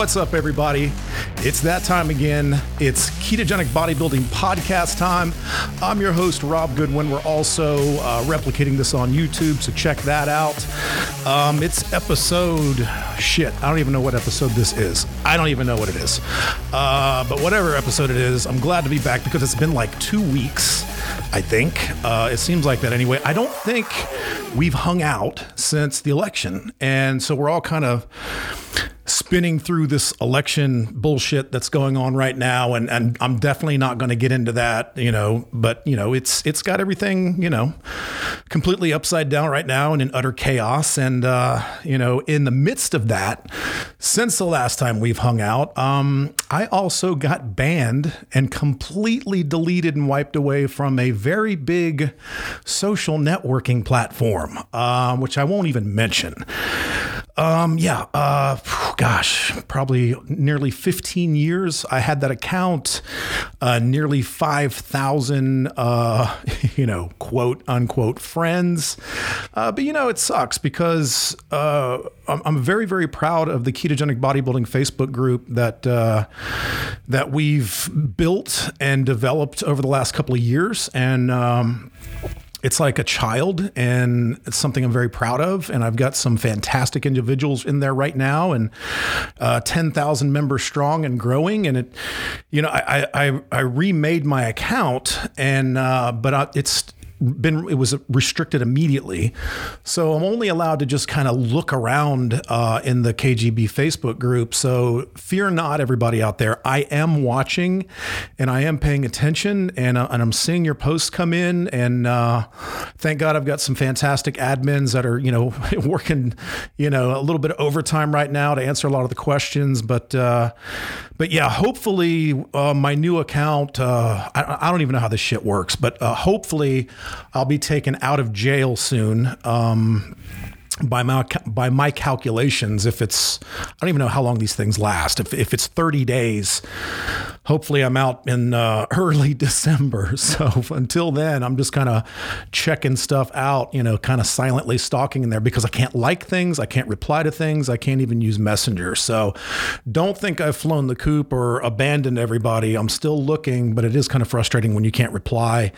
What's up, everybody? It's that time again. It's Ketogenic Bodybuilding Podcast time. I'm your host, Rob Goodwin. We're also uh, replicating this on YouTube, so check that out. Um, it's episode shit. I don't even know what episode this is. I don't even know what it is. Uh, but whatever episode it is, I'm glad to be back because it's been like two weeks. I think uh, it seems like that anyway. I don't think we've hung out since the election, and so we're all kind of spinning through this election bullshit that's going on right now and, and I'm definitely not going to get into that, you know, but you know, it's it's got everything, you know, completely upside down right now and in utter chaos and uh, you know, in the midst of that, since the last time we've hung out, um, I also got banned and completely deleted and wiped away from a very big social networking platform, uh, which I won't even mention. Um, yeah, uh, gosh, probably nearly 15 years. I had that account, uh, nearly 5,000, uh, you know, quote unquote friends. Uh, but, you know, it sucks because uh, I'm, very, very proud of the ketogenic bodybuilding Facebook group that, uh, that we've built and developed over the last couple of years. And, um, it's like a child and it's something I'm very proud of. And I've got some fantastic individuals in there right now and uh, 10,000 members strong and growing. And it, you know, I, I, I remade my account and, uh, but I, it's, been it was restricted immediately, so I'm only allowed to just kind of look around uh, in the KGB Facebook group. So fear not, everybody out there. I am watching, and I am paying attention, and uh, and I'm seeing your posts come in, and uh, thank God I've got some fantastic admins that are you know working you know a little bit of overtime right now to answer a lot of the questions, but uh, but yeah, hopefully uh, my new account. Uh, I, I, don't even know how this shit works, but hopefully I'll be taken out of jail soon. Um, by my by my calculations, if it's I don't even know how long these things last. If if it's 30 days, hopefully I'm out in uh, early December. So until then, I'm just kind of checking stuff out, you know, kind of silently stalking in there because I can't like things, I can't reply to things, I can't even use Messenger. So don't think I've flown the coop or abandoned everybody. I'm still looking, but it is kind of frustrating when you can't reply.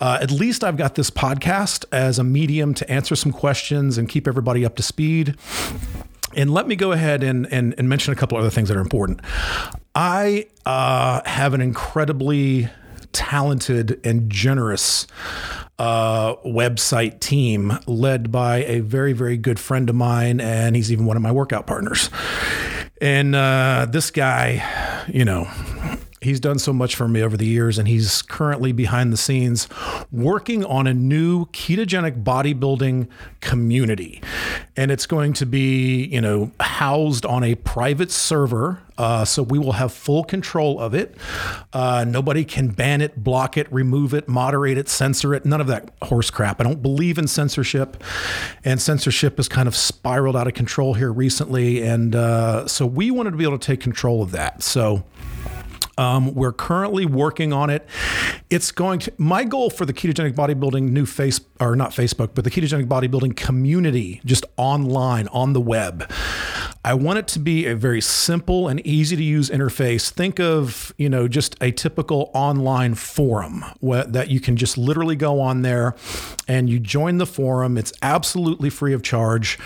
Uh, at least I've got this podcast as a medium to answer some questions and keep everybody up to speed. And let me go ahead and, and, and mention a couple other things that are important. I uh, have an incredibly talented and generous uh, website team led by a very, very good friend of mine, and he's even one of my workout partners. And uh, this guy, you know, he's done so much for me over the years, and he's currently behind the scenes working on a new ketogenic bodybuilding community. And it's going to be, you know, housed on a private server. Uh, so we will have full control of it. Uh, nobody can ban it, block it, remove it, moderate it, censor it. None of that horse crap. I don't believe in censorship, and censorship has kind of spiraled out of control here recently. And uh, so we wanted to be able to take control of that. So um, we're currently working on it. It's going to, my goal for the ketogenic bodybuilding new face, or not Facebook, but the ketogenic bodybuilding community, just online on the web. I want it to be a very simple and easy to use interface. Think of, you know, just a typical online forum where, that you can just literally go on there and you join the forum. It's absolutely free of charge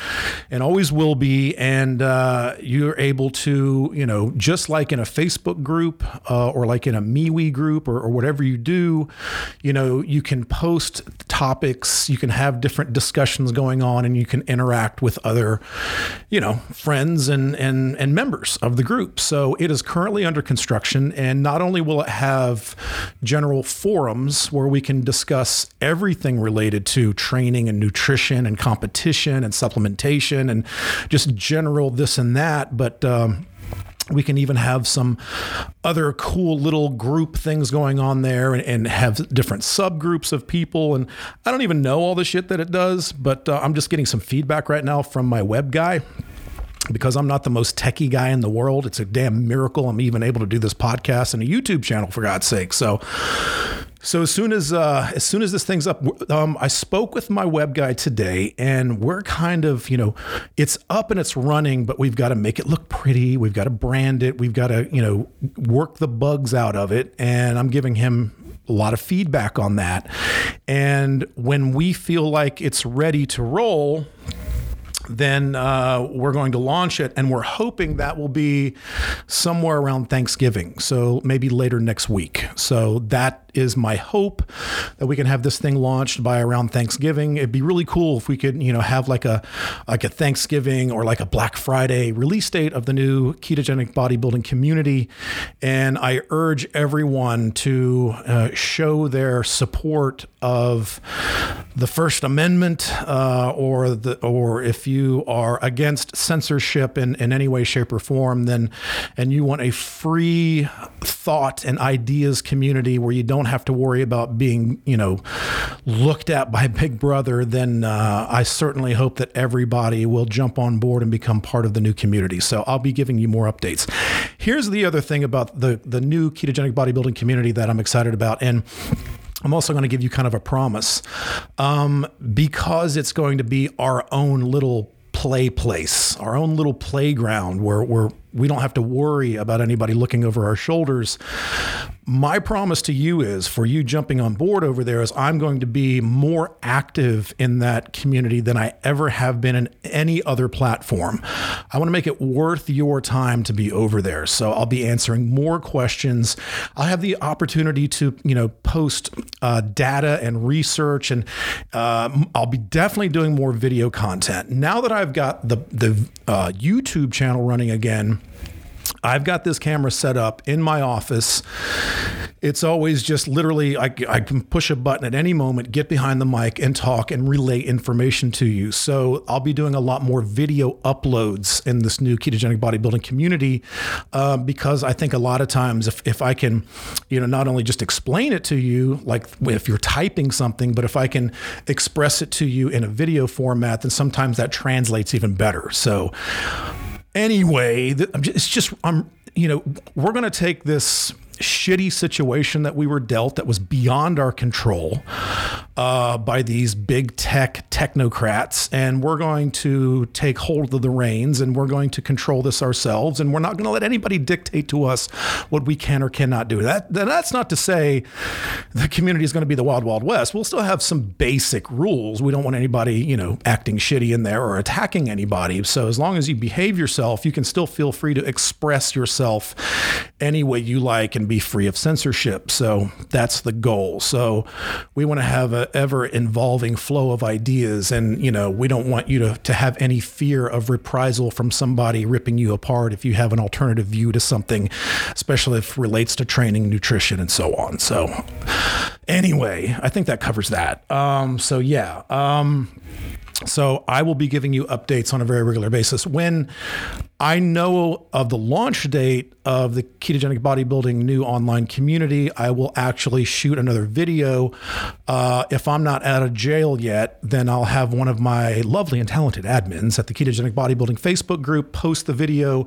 and always will be. And uh, you're able to, you know, just like in a Facebook group uh, or like in a MeWe group or, or whatever you do, you know, you can post topics, you can have different discussions going on, and you can interact with other, you know, friends and and and members of the group. So it is currently under construction, and not only will it have general forums where we can discuss everything related to training and nutrition and competition and supplementation and just general this and that, but um, we can even have some other cool little group things going on there and, and, have different subgroups of people. And I don't even know all the shit that it does, but uh, I'm just getting some feedback right now from my web guy because I'm not the most techie guy in the world. It's a damn miracle I'm even able to do this podcast and a YouTube channel, for God's sake. So, So as soon as uh, as soon as this thing's up, um, I spoke with my web guy today, and we're kind of you know, it's up and it's running, but we've got to make it look pretty. We've got to brand it. We've got to you know work the bugs out of it, and I'm giving him a lot of feedback on that. And when we feel like it's ready to roll, then uh, we're going to launch it, and we're hoping that will be somewhere around Thanksgiving. So maybe later next week. So that is my hope that we can have this thing launched by around Thanksgiving. It'd be really cool if we could, you know, have like a like a Thanksgiving or like a Black Friday release date of the new ketogenic bodybuilding community. And I urge everyone to uh, show their support of the First Amendment, uh, or the or if you are against censorship in, in any way, shape, or form, then and you want a free thought and ideas community where you don't don't have to worry about being, you know, looked at by Big Brother, then uh, I certainly hope that everybody will jump on board and become part of the new community. So I'll be giving you more updates. Here's the other thing about the the new ketogenic bodybuilding community that I'm excited about, and I'm also going to give you kind of a promise um, because it's going to be our own little play place, our own little playground where, where we don't have to worry about anybody looking over our shoulders my promise to you is for you jumping on board over there is I'm going to be more active in that community than I ever have been in any other platform. I want to make it worth your time to be over there. So I'll be answering more questions. I'll have the opportunity to, you know, post uh, data and research, and uh, I'll be definitely doing more video content. Now that I've got the the uh, YouTube channel running again. I've got this camera set up in my office. It's always just literally, I, I can push a button at any moment, get behind the mic, and talk and relay information to you. So I'll be doing a lot more video uploads in this new ketogenic bodybuilding community uh, because I think a lot of times if, if I can, you know, not only just explain it to you, like if you're typing something, but if I can express it to you in a video format, then sometimes that translates even better. So, anyway, it's just I'm you know we're going to take this shitty situation that we were dealt that was beyond our control uh, by these big tech technocrats. And we're going to take hold of the reins and we're going to control this ourselves. And we're not going to let anybody dictate to us what we can or cannot do. That, that's not to say the community is going to be the wild, wild west. We'll still have some basic rules. We don't want anybody, you know, acting shitty in there or attacking anybody. So as long as you behave yourself, you can still feel free to express yourself any way you like and be free of censorship. So that's the goal. So we want to have an ever evolving flow of ideas. And, you know, we don't want you to, to have any fear of reprisal from somebody ripping you apart if you have an alternative view to something, especially if it relates to training, nutrition, and so on. So anyway, I think that covers that. Um, so yeah. Um, so I will be giving you updates on a very regular basis. When I know of the launch date of the ketogenic bodybuilding new online community, I will actually shoot another video. Uh, if I'm not out of jail yet, then I'll have one of my lovely and talented admins at the ketogenic bodybuilding Facebook group post the video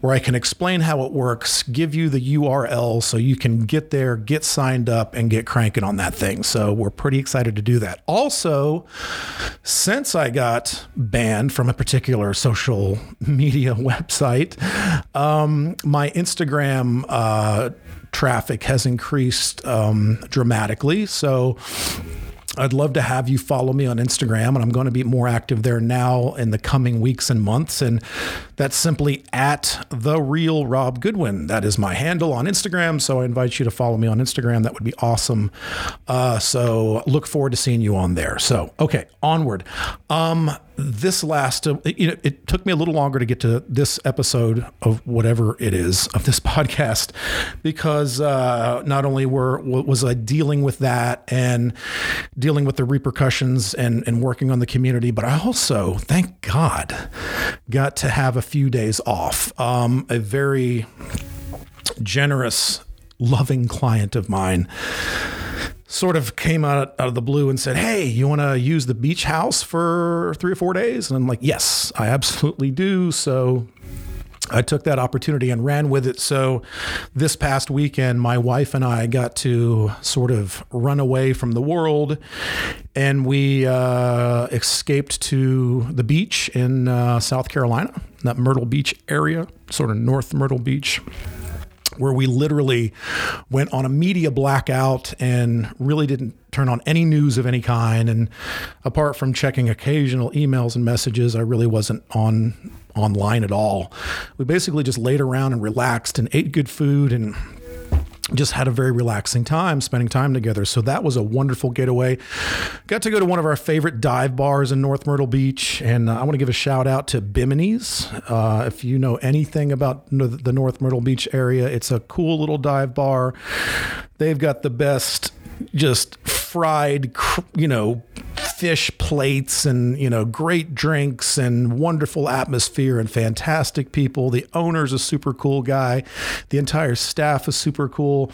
where I can explain how it works, give you the URL so you can get there, get signed up, and get cranking on that thing. So we're pretty excited to do that. Also, since I got banned from a particular social media website. Um, my Instagram uh, traffic has increased um, dramatically. So I'd love to have you follow me on Instagram, and I'm going to be more active there now in the coming weeks and months. And that's simply at the real Rob Goodwin. That is my handle on Instagram. So I invite you to follow me on Instagram. That would be awesome. Uh, so look forward to seeing you on there. So okay, onward. Um, this last, uh, you know, it took me a little longer to get to this episode of whatever it is of this podcast because uh, not only were was I dealing with that and dealing with the repercussions and and working on the community, but I also, thank God, got to have a few days off. Um, a very generous, loving client of mine sort of came out, out of the blue and said, Hey, you want to use the beach house for three or four days? And I'm like, Yes, I absolutely do. So I took that opportunity and ran with it. So, this past weekend, my wife and I got to sort of run away from the world, and we uh, escaped to the beach in uh, South Carolina, that Myrtle Beach area, sort of North Myrtle Beach where we literally went on a media blackout and really didn't turn on any news of any kind. And apart from checking occasional emails and messages, I really wasn't on online at all. We basically just laid around and relaxed and ate good food and just had a very relaxing time spending time together. So that was a wonderful getaway. Got to go to one of our favorite dive bars in North Myrtle Beach. And uh, I want to give a shout out to Bimini's. Uh, if you know anything about the North Myrtle Beach area, it's a cool little dive bar. They've got the best just fried, you know, fish plates and, you know, great drinks and wonderful atmosphere and fantastic people. The owner's a super cool guy. The entire staff is super cool.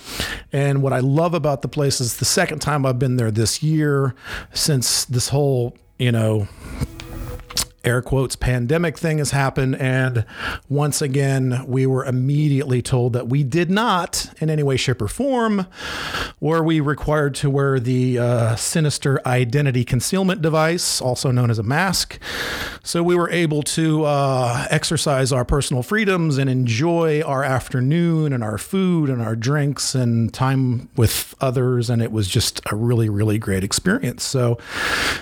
And what I love about the place is the second time I've been there this year since this whole, you know, air quotes pandemic thing has happened. And once again, we were immediately told that we did not, in any way, shape, or form, were we required to wear the uh, sinister identity concealment device, also known as a mask. So we were able to uh, exercise our personal freedoms and enjoy our afternoon and our food and our drinks and time with others. And it was just a really, really great experience. So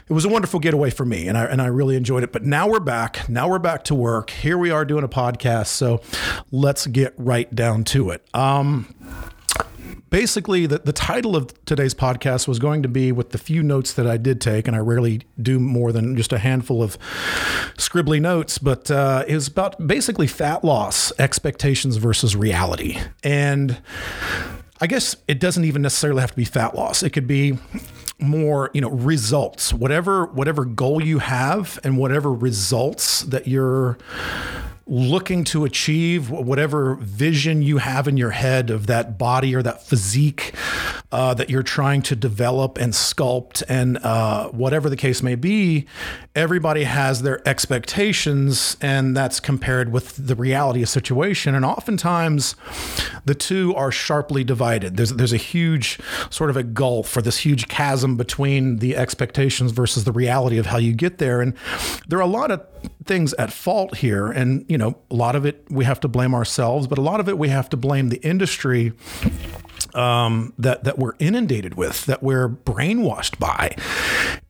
it was a wonderful getaway for me, and I and I really enjoyed it. But now we're back. Now we're back to work. Here we are doing a podcast. So let's get right down to it. Um, basically the, the title of today's podcast was going to be with the few notes that i did take and i rarely do more than just a handful of scribbly notes but uh, it was about basically fat loss expectations versus reality and i guess it doesn't even necessarily have to be fat loss it could be more you know results. Whatever whatever goal you have and whatever results that you're looking to achieve, whatever vision you have in your head of that body or that physique uh, that you're trying to develop and sculpt, and uh, whatever the case may be, everybody has their expectations, and that's compared with the reality of situation. And oftentimes, the two are sharply divided. There's there's a huge sort of a gulf or this huge chasm between the expectations versus the reality of how you get there. And there are a lot of things at fault here, and you know, a lot of it we have to blame ourselves, but a lot of it we have to blame the industry um, that that we're inundated with, that we're brainwashed by,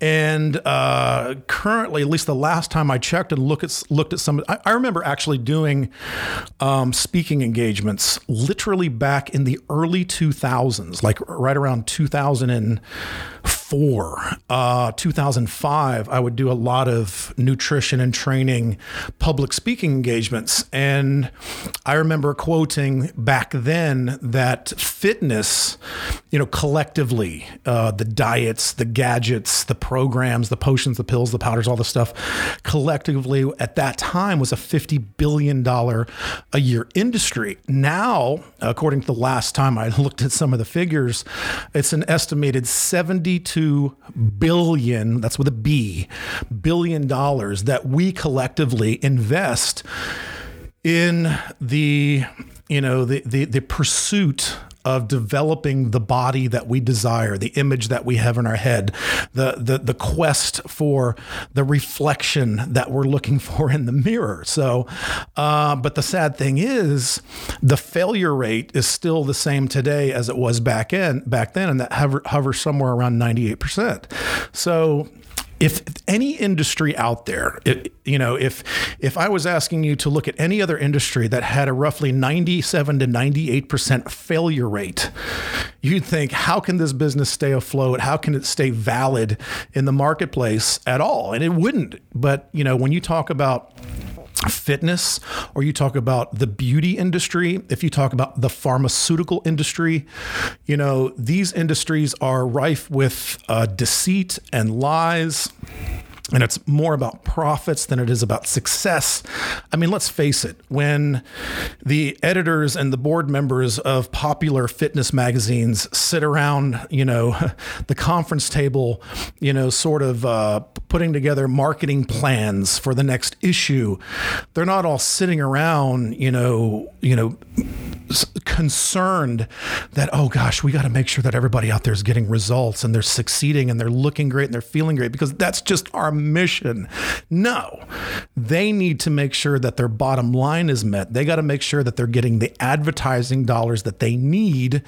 and uh, currently, at least the last time I checked and looked at looked at some, I, I remember actually doing um, speaking engagements literally back in the early 2000s, like right around 2004, uh, 2005. I would do a lot of nutrition and training public speaking engagements. And I remember quoting back then that fitness, you know, collectively, uh, the diets, the gadgets, the programs, the potions, the pills, the powders, all the stuff, collectively at that time was a $50 billion a year industry. Now, according to the last time I looked at some of the figures, it's an estimated 72 billion, that's with a B, billion dollars that we collectively invest in the you know the the, the pursuit of developing the body that we desire, the image that we have in our head, the the the quest for the reflection that we're looking for in the mirror. So, uh, but the sad thing is, the failure rate is still the same today as it was back in back then, and that hover, hovers somewhere around ninety eight percent. So if any industry out there, it, you know, if if I was asking you to look at any other industry that had a roughly 97 to 98% failure rate, you'd think, how can this business stay afloat? How can it stay valid in the marketplace at all? And it wouldn't. But, you know, when you talk about fitness or you talk about the beauty industry, if you talk about the pharmaceutical industry, you know, these industries are rife with uh, deceit and lies and it's more about profits than it is about success. I mean, let's face it, when the editors and the board members of popular fitness magazines sit around, you know, the conference table, you know, sort of uh, putting together marketing plans for the next issue, they're not all sitting around, you know, you know, concerned that oh gosh we got to make sure that everybody out there is getting results and they're succeeding and they're looking great and they're feeling great because that's just our mission. No they need to make sure that their bottom line is met. They got to make sure that they're getting the advertising dollars that they need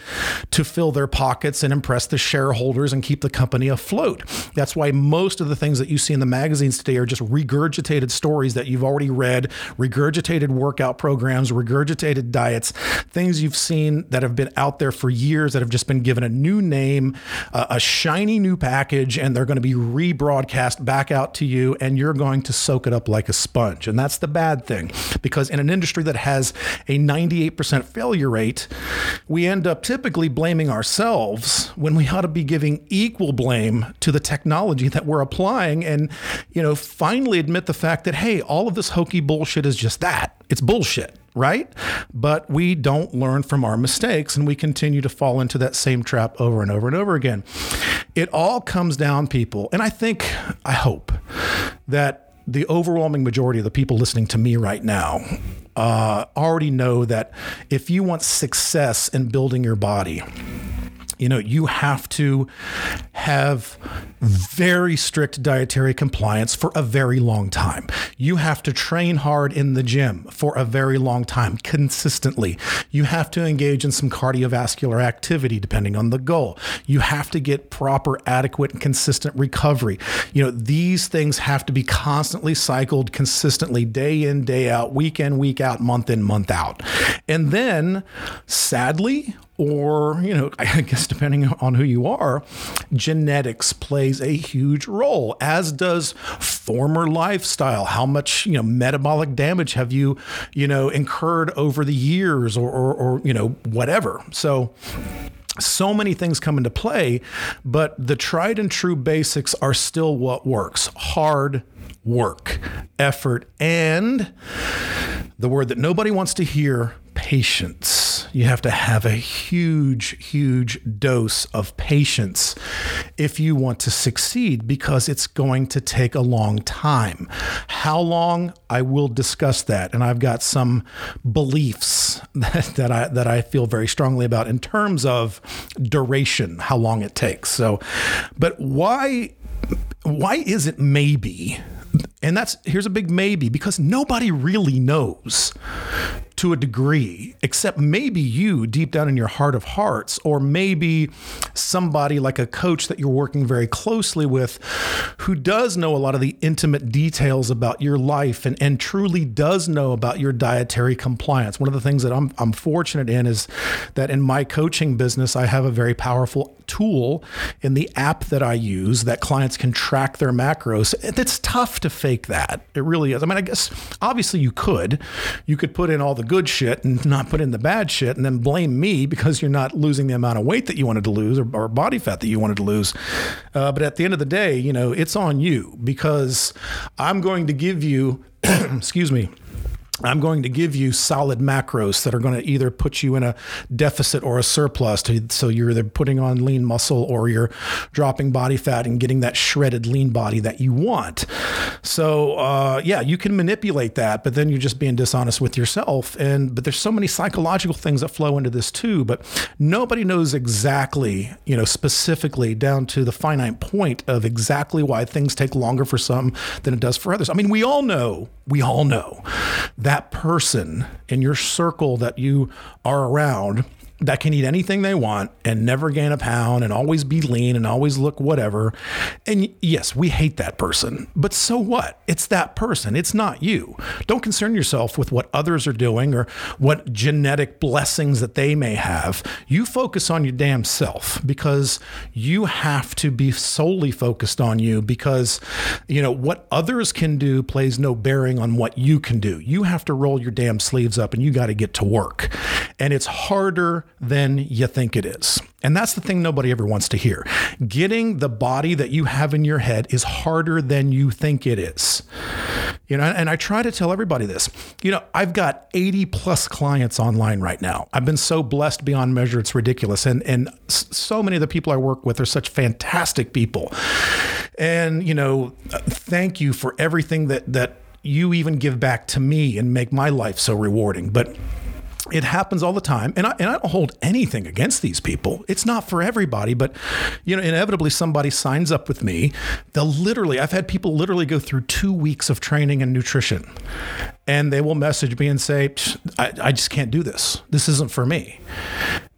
to fill their pockets and impress the shareholders and keep the company afloat. That's why most of the things that you see in the magazines today are just regurgitated stories that you've already read regurgitated workout programs regurgitated diets things you've seen that have been out there for years that have just been given a new name, uh, a shiny new package, and they're going to be rebroadcast back out to you, and you're going to soak it up like a sponge. And that's the bad thing because in an industry that has a 98% failure rate, we end up typically blaming ourselves when we ought to be giving equal blame to the technology that we're applying and, you know, finally admit the fact that, hey, all of this hokey bullshit is just that. It's bullshit right? But we don't learn from our mistakes and we continue to fall into that same trap over and over and over again. It all comes down, people, and I think, I hope that the overwhelming majority of the people listening to me right now uh, already know that if you want success in building your body, you know, you have to have very strict dietary compliance for a very long time. You have to train hard in the gym for a very long time, consistently. You have to engage in some cardiovascular activity depending on the goal. You have to get proper, adequate, and consistent recovery. You know, these things have to be constantly cycled consistently, day in, day out, week in, week out, month in, month out. And then, sadly, or you know i guess depending on who you are genetics plays a huge role as does former lifestyle. How much you know metabolic damage have you you know incurred over the years or or, or you know whatever. So so many things come into play, but the tried and true basics are still what works. Hard work, effort, and the word that nobody wants to hear patience. You have to have a huge, huge dose of patience if you want to succeed because it's going to take a long time. How long? I will discuss that. And I've got some beliefs that, that I that I feel very strongly about in terms of duration, how long it takes. So, but why why is it maybe and that's here's a big maybe because nobody really knows to a degree, except maybe you deep down in your heart of hearts, or maybe somebody like a coach that you're working very closely with who does know a lot of the intimate details about your life and, and truly does know about your dietary compliance. One of the things that I'm, I'm fortunate in is that in my coaching business, I have a very powerful tool in the app that I use that clients can track their macros. It's tough to fake that. It really is. I mean, I guess obviously you could. You could put in all the good shit and not put in the bad shit and then blame me because you're not losing the amount of weight that you wanted to lose or, or body fat that you wanted to lose. Uh, but at the end of the day, you know, it's on you because I'm going to give you, excuse me, I'm going to give you solid macros that are going to either put you in a deficit or a surplus. To, so you're either putting on lean muscle or you're dropping body fat and getting that shredded lean body that you want. So uh, yeah, you can manipulate that, but then you're just being dishonest with yourself. And but there's so many psychological things that flow into this too. But nobody knows exactly, you know, specifically down to the finite point of exactly why things take longer for some than it does for others. I mean, we all know, we all know that person in your circle that you are around that can eat anything they want and never gain a pound and always be lean and always look whatever. And yes, we hate that person, but so what? It's that person, it's not you. Don't concern yourself with what others are doing or what genetic blessings that they may have. You focus on your damn self because you have to be solely focused on you because, you know, what others can do plays no bearing on what you can do. You have to roll your damn sleeves up and you got to get to work. And it's harder than you think it is. And that's the thing nobody ever wants to hear. Getting the body that you have in your head is harder than you think it is. You know, and I try to tell everybody this. You know, I've got 80 plus clients online right now. I've been so blessed beyond measure, it's ridiculous. And and so many of the people I work with are such fantastic people. And, you know, thank you for everything that that you even give back to me and make my life so rewarding. But it happens all the time and I, and I don't hold anything against these people. It's not for everybody but you know inevitably somebody signs up with me. They'll literally i've had people literally go through two weeks of training and nutrition and they will message me and say I, I just can't do this. This isn't for me.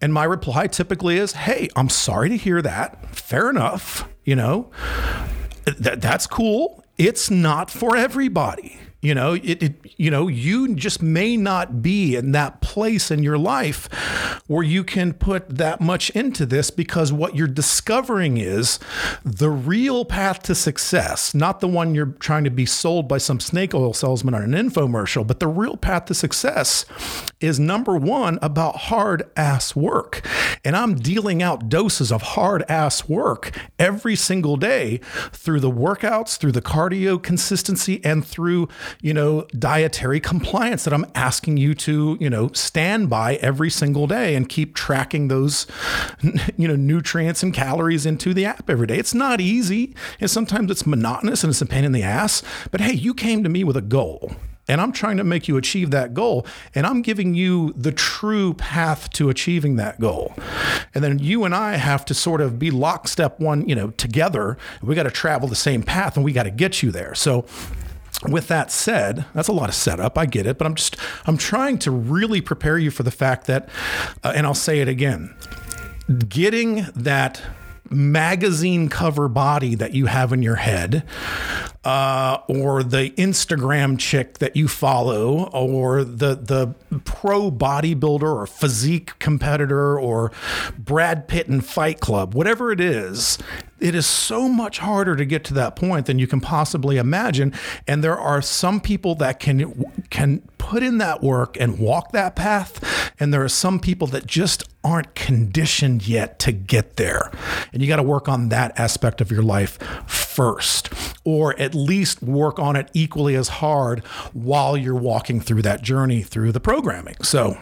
And my reply typically is hey i'm sorry to hear that. Fair enough you know. That, that's cool. It's not for everybody you know, it, it, you know, you just may not be in that place in your life where you can put that much into this because what you're discovering is the real path to success, not the one you're trying to be sold by some snake oil salesman on an infomercial, but the real path to success is number one about hard ass work. And I'm dealing out doses of hard ass work every single day through the workouts, through the cardio consistency, and through you know, dietary compliance that I'm asking you to, you know, stand by every single day and keep tracking those, you know, nutrients and calories into the app every day. It's not easy. And sometimes it's monotonous and it's a pain in the ass. But hey, you came to me with a goal and I'm trying to make you achieve that goal. And I'm giving you the true path to achieving that goal. And then you and I have to sort of be lockstep one, you know, together. We got to travel the same path and we got to get you there. So, with that said, that's a lot of setup. I get it, but I'm just I'm trying to really prepare you for the fact that, uh, and I'll say it again, getting that magazine cover body that you have in your head, uh, or the Instagram chick that you follow, or the the pro bodybuilder or physique competitor, or Brad Pitt in Fight Club, whatever it is, it is so much harder to get to that point than you can possibly imagine. And there are some people that can can put in that work and walk that path. And there are some people that just aren't conditioned yet to get there. And you got to work on that aspect of your life first or at least work on it equally as hard while you're walking through that journey through the programming. So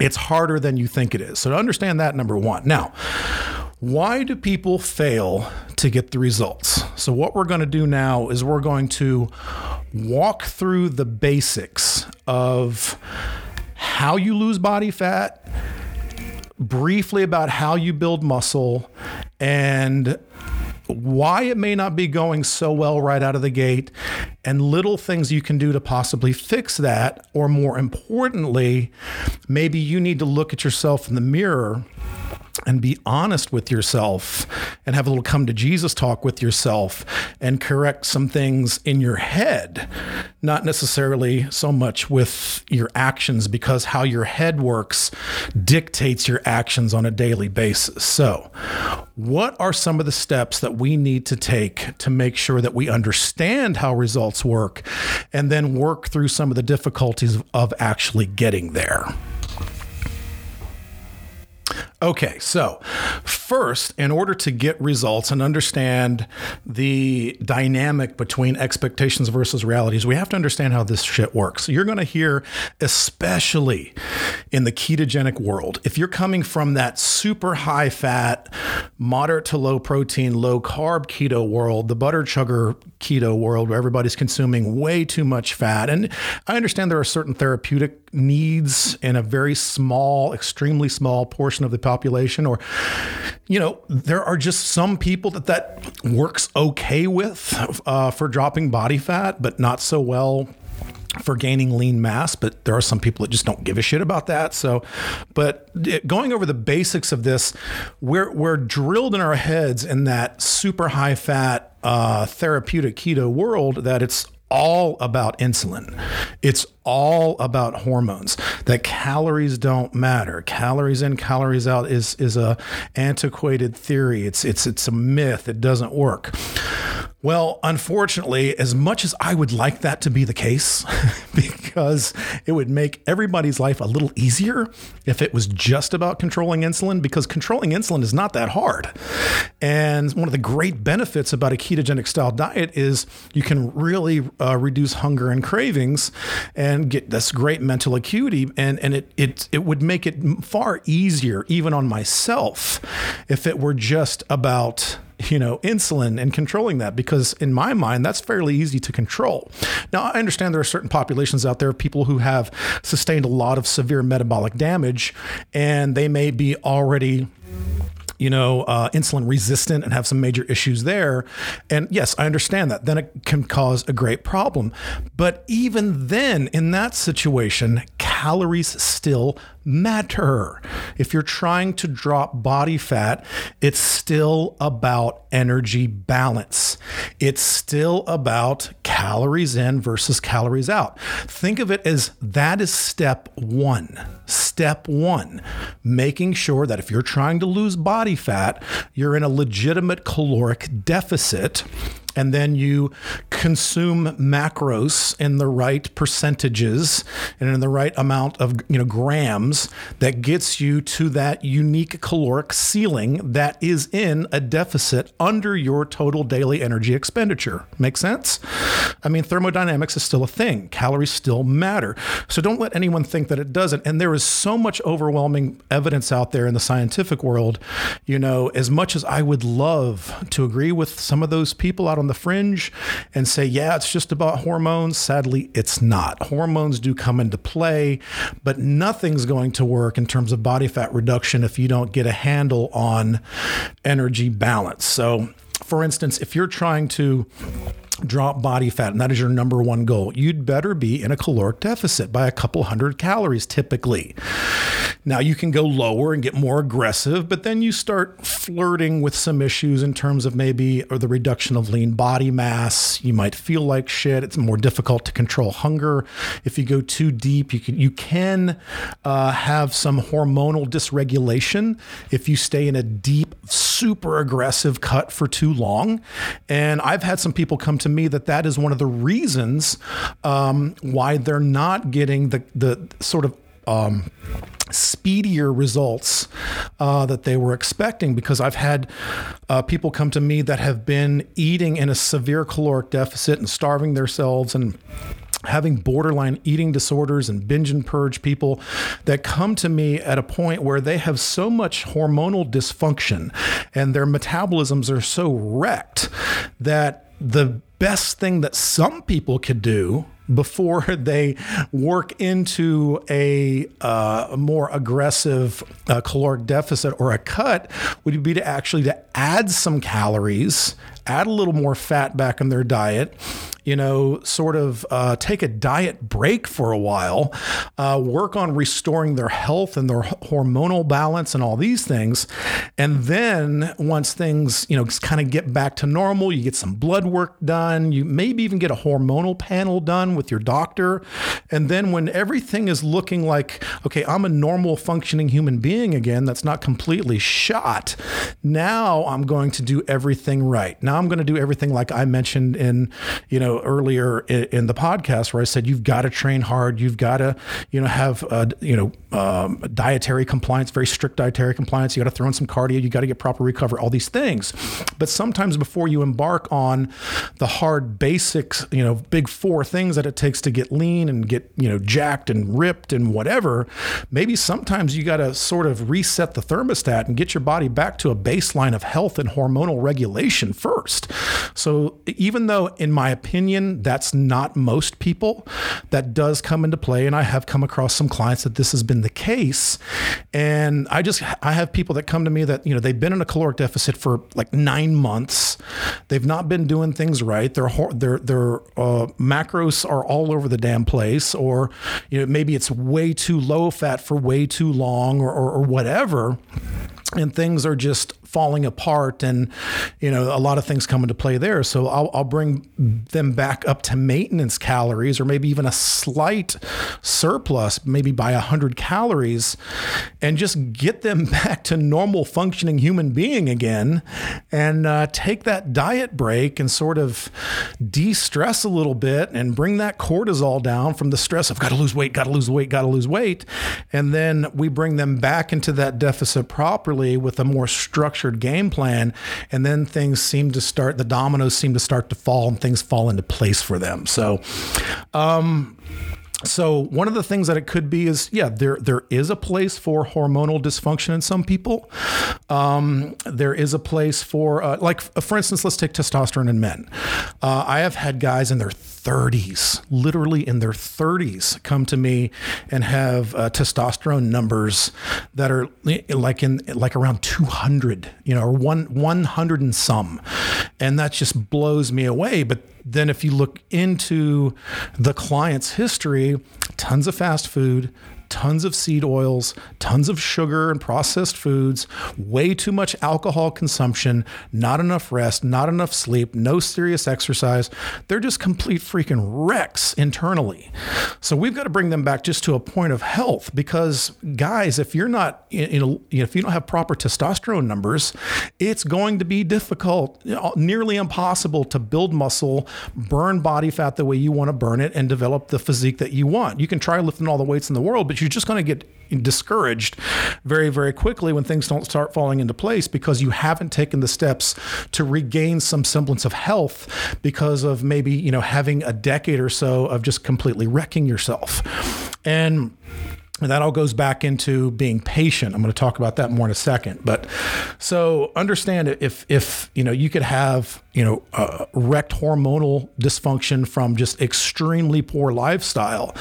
it's harder than you think it is. So to understand that number 1 now why do people fail to get the results? So, what we're going to do now is we're going to walk through the basics of how you lose body fat, briefly about how you build muscle, and why it may not be going so well right out of the gate, and little things you can do to possibly fix that. Or more importantly, maybe you need to look at yourself in the mirror and be honest with yourself and have a little come to Jesus talk with yourself and correct some things in your head, not necessarily so much with your actions, because how your head works dictates your actions on a daily basis. So, what are some of the steps that we need to take to make sure that we understand how results work and then work through some of the difficulties of actually getting there? Okay, so first, in order to get results and understand the dynamic between expectations versus realities, we have to understand how this shit works. You're going to hear, especially in the ketogenic world, if you're coming from that super high fat, moderate to low protein, low carb keto world, the butter chugger keto world where everybody's consuming way too much fat. And I understand there are certain therapeutic needs in a very small, extremely small portion of the population, or, you know, there are just some people that that works okay with uh, for dropping body fat, but not so well for gaining lean mass, but there are some people that just don't give a shit about that. So, but going over the basics of this, we're we're drilled in our heads in that super high fat uh, therapeutic keto world that it's all about insulin. It's all about hormones. That calories don't matter. Calories in, calories out is is a antiquated theory. It's it's it's a myth. It doesn't work. Well, unfortunately, as much as I would like that to be the case, because it would make everybody's life a little easier if it was just about controlling insulin, because controlling insulin is not that hard. And one of the great benefits about a ketogenic style diet is you can really uh, reduce hunger and cravings and get this great mental acuity. And, and it, it, it would make it far easier, even on myself, if it were just about you know, insulin and controlling that because in my mind, that's fairly easy to control. Now, I understand there are certain populations out there, of people who have sustained a lot of severe metabolic damage and they may be already you know, uh, insulin resistant and have some major issues there. And yes, I understand that. Then it can cause a great problem. But even then, in that situation, calories still matter. If you're trying to drop body fat, it's still about energy balance. It's still about calories in versus calories out. Think of it as that is step one. Step one, making sure that if you're trying to lose body fat, you're in a legitimate caloric deficit and then you consume macros in the right percentages and in the right amount of you know grams that gets you to that unique caloric ceiling that is in a deficit under your total daily energy expenditure. Make sense? I mean, thermodynamics is still a thing. Calories still matter. So don't let anyone think that it doesn't. And there is so much overwhelming evidence out there in the scientific world. You know, as much as I would love to agree with some of those people out on the fringe and say, yeah, it's just about hormones. Sadly, it's not. Hormones do come into play, but nothing's going to work in terms of body fat reduction if you don't get a handle on energy balance. So, for instance, if you're trying to drop body fat, and that is your number one goal, you'd better be in a caloric deficit by a couple hundred calories typically. Now you can go lower and get more aggressive, but then you start flirting with some issues in terms of maybe or the reduction of lean body mass. You might feel like shit. It's more difficult to control hunger. If you go too deep, you can you can uh, have some hormonal dysregulation if you stay in a deep, super aggressive cut for too long. And I've had some people come to me that that is one of the reasons um, why they're not getting the the sort of um, speedier results uh, that they were expecting. Because I've had uh, people come to me that have been eating in a severe caloric deficit and starving themselves and having borderline eating disorders and binge and purge people that come to me at a point where they have so much hormonal dysfunction and their metabolisms are so wrecked that the best thing that some people could do before they work into a, uh, more aggressive uh, caloric deficit or a cut would be to actually to add some calories add a little more fat back in their diet you know, sort of uh, take a diet break for a while, uh, work on restoring their health and their hormonal balance and all these things. And then once things, you know, kind of get back to normal, you get some blood work done, you maybe even get a hormonal panel done with your doctor. And then when everything is looking like, okay, I'm a normal functioning human being again, that's not completely shot, now I'm going to do everything right. Now I'm going to do everything like I mentioned in, you know, earlier in, in the podcast where I said you've got to train hard, you've got to you know have uh, you know um, dietary compliance, very strict dietary compliance. You got to throw in some cardio, you got to get proper recovery, all these things. But sometimes before you embark on the hard basics, you know, big four things that it takes to get lean and get you know jacked and ripped and whatever, maybe sometimes you got to sort of reset the thermostat and get your body back to a baseline of health and hormonal regulation first. So even though, in my opinion opinion, that's not most people. That does come into play. And I have come across some clients that this has been the case. And I just, I have people that come to me that, you know, they've been in a caloric deficit for like nine months. They've not been doing things right. Their, their, their uh, macros are all over the damn place. Or, you know, maybe it's way too low fat for way too long or, or, or whatever and things are just falling apart and you know a lot of things come into play there so I'll, I'll, bring them back up to maintenance calories or maybe even a slight surplus, maybe by 100 calories, and just get them back to normal functioning human being again and uh, take that diet break and sort of de stress a little bit and bring that cortisol down from the stress of got to lose weight, got to lose weight, got to lose weight. And then we bring them back into that deficit properly with a more structured game plan. And then things seem to start, the dominoes seem to start to fall and things fall into place for them. So, um, so one of the things that it could be is yeah there there is a place for hormonal dysfunction in some people. Um, there is a place for uh, like for instance let's take testosterone in men. Uh, i have had guys in their 30s literally in their 30s come to me and have uh, testosterone numbers that are like in like around 200 you know or one 100 and some. And that just blows me away but then, if you look into the client's history, tons of fast food, tons of seed oils, tons of sugar and processed foods, way too much alcohol consumption, not enough rest, not enough sleep, no serious exercise. They're just complete freaking wrecks internally. So we've got to bring them back just to a point of health because, guys, if you're not, you know, if you don't have proper testosterone numbers, it's going to be difficult, nearly impossible to build muscle, burn body fat the way you want to burn it, and develop the physique that you want. You can try lifting all the weights in the world, but you're just going to get discouraged very, very quickly when things don't start falling into place because you haven't taken the steps to regain some semblance of health because of maybe, you know, having a decade or so of just completely wrecking yourself. And and that all goes back into being patient. I'm going to talk about that more in a second. But so understand if if you know you could have you know, uh, wrecked hormonal dysfunction from just extremely poor lifestyle.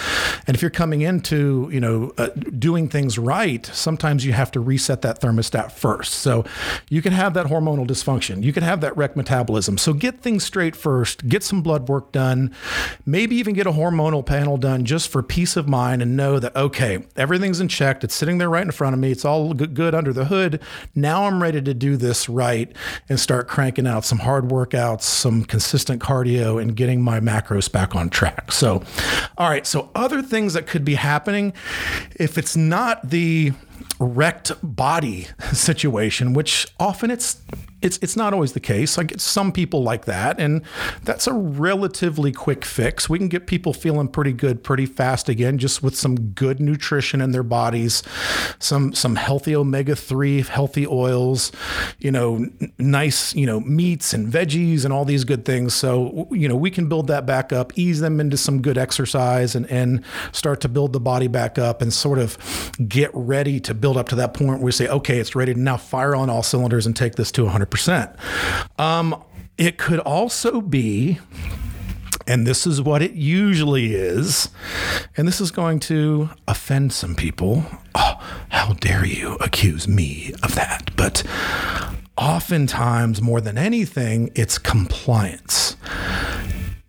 And if you're coming into, you know, uh, doing things right, sometimes you have to reset that thermostat first. So you can have that hormonal dysfunction. You can have that wrecked metabolism. So get things straight first, get some blood work done, maybe even get a hormonal panel done just for peace of mind and know that, okay, everything's in check. It's sitting there right in front of me. It's all good under the hood. Now I'm ready to do this right and start cranking out some hard workouts, some consistent cardio, and getting my macros back on track. So, all right. So, other things that could be happening if it's not the wrecked body situation, which often it's it's it's not always the case. Like some people like that, and that's a relatively quick fix. We can get people feeling pretty good pretty fast again, just with some good nutrition in their bodies, some some healthy omega three, healthy oils, you know, n- nice you know meats and veggies and all these good things. So you know we can build that back up, ease them into some good exercise, and and start to build the body back up, and sort of get ready to build up to that point where we say, okay, it's ready to now fire on all cylinders and take this to 100 100%. Um, it could also be and this is what it usually is. And this is going to offend some people. Oh, how dare you accuse me of that? But oftentimes, more than anything, it's compliance.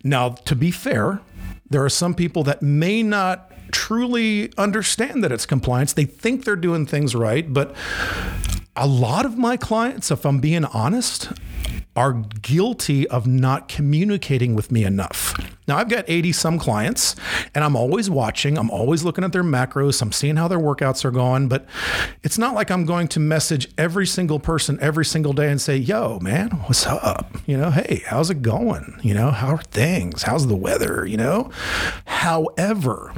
Now, to be fair, there are some people that may not truly understand that it's compliance. They think they're doing things right, but a lot of my clients, if I'm being honest, are guilty of not communicating with me enough. Now, I've got 80 some clients, and I'm always watching. I'm always looking at their macros. I'm seeing how their workouts are going, but it's not like I'm going to message every single person every single day and say, Yo, man, what's up? You know, hey, how's it going? You know, how are things? How's the weather? You know, however,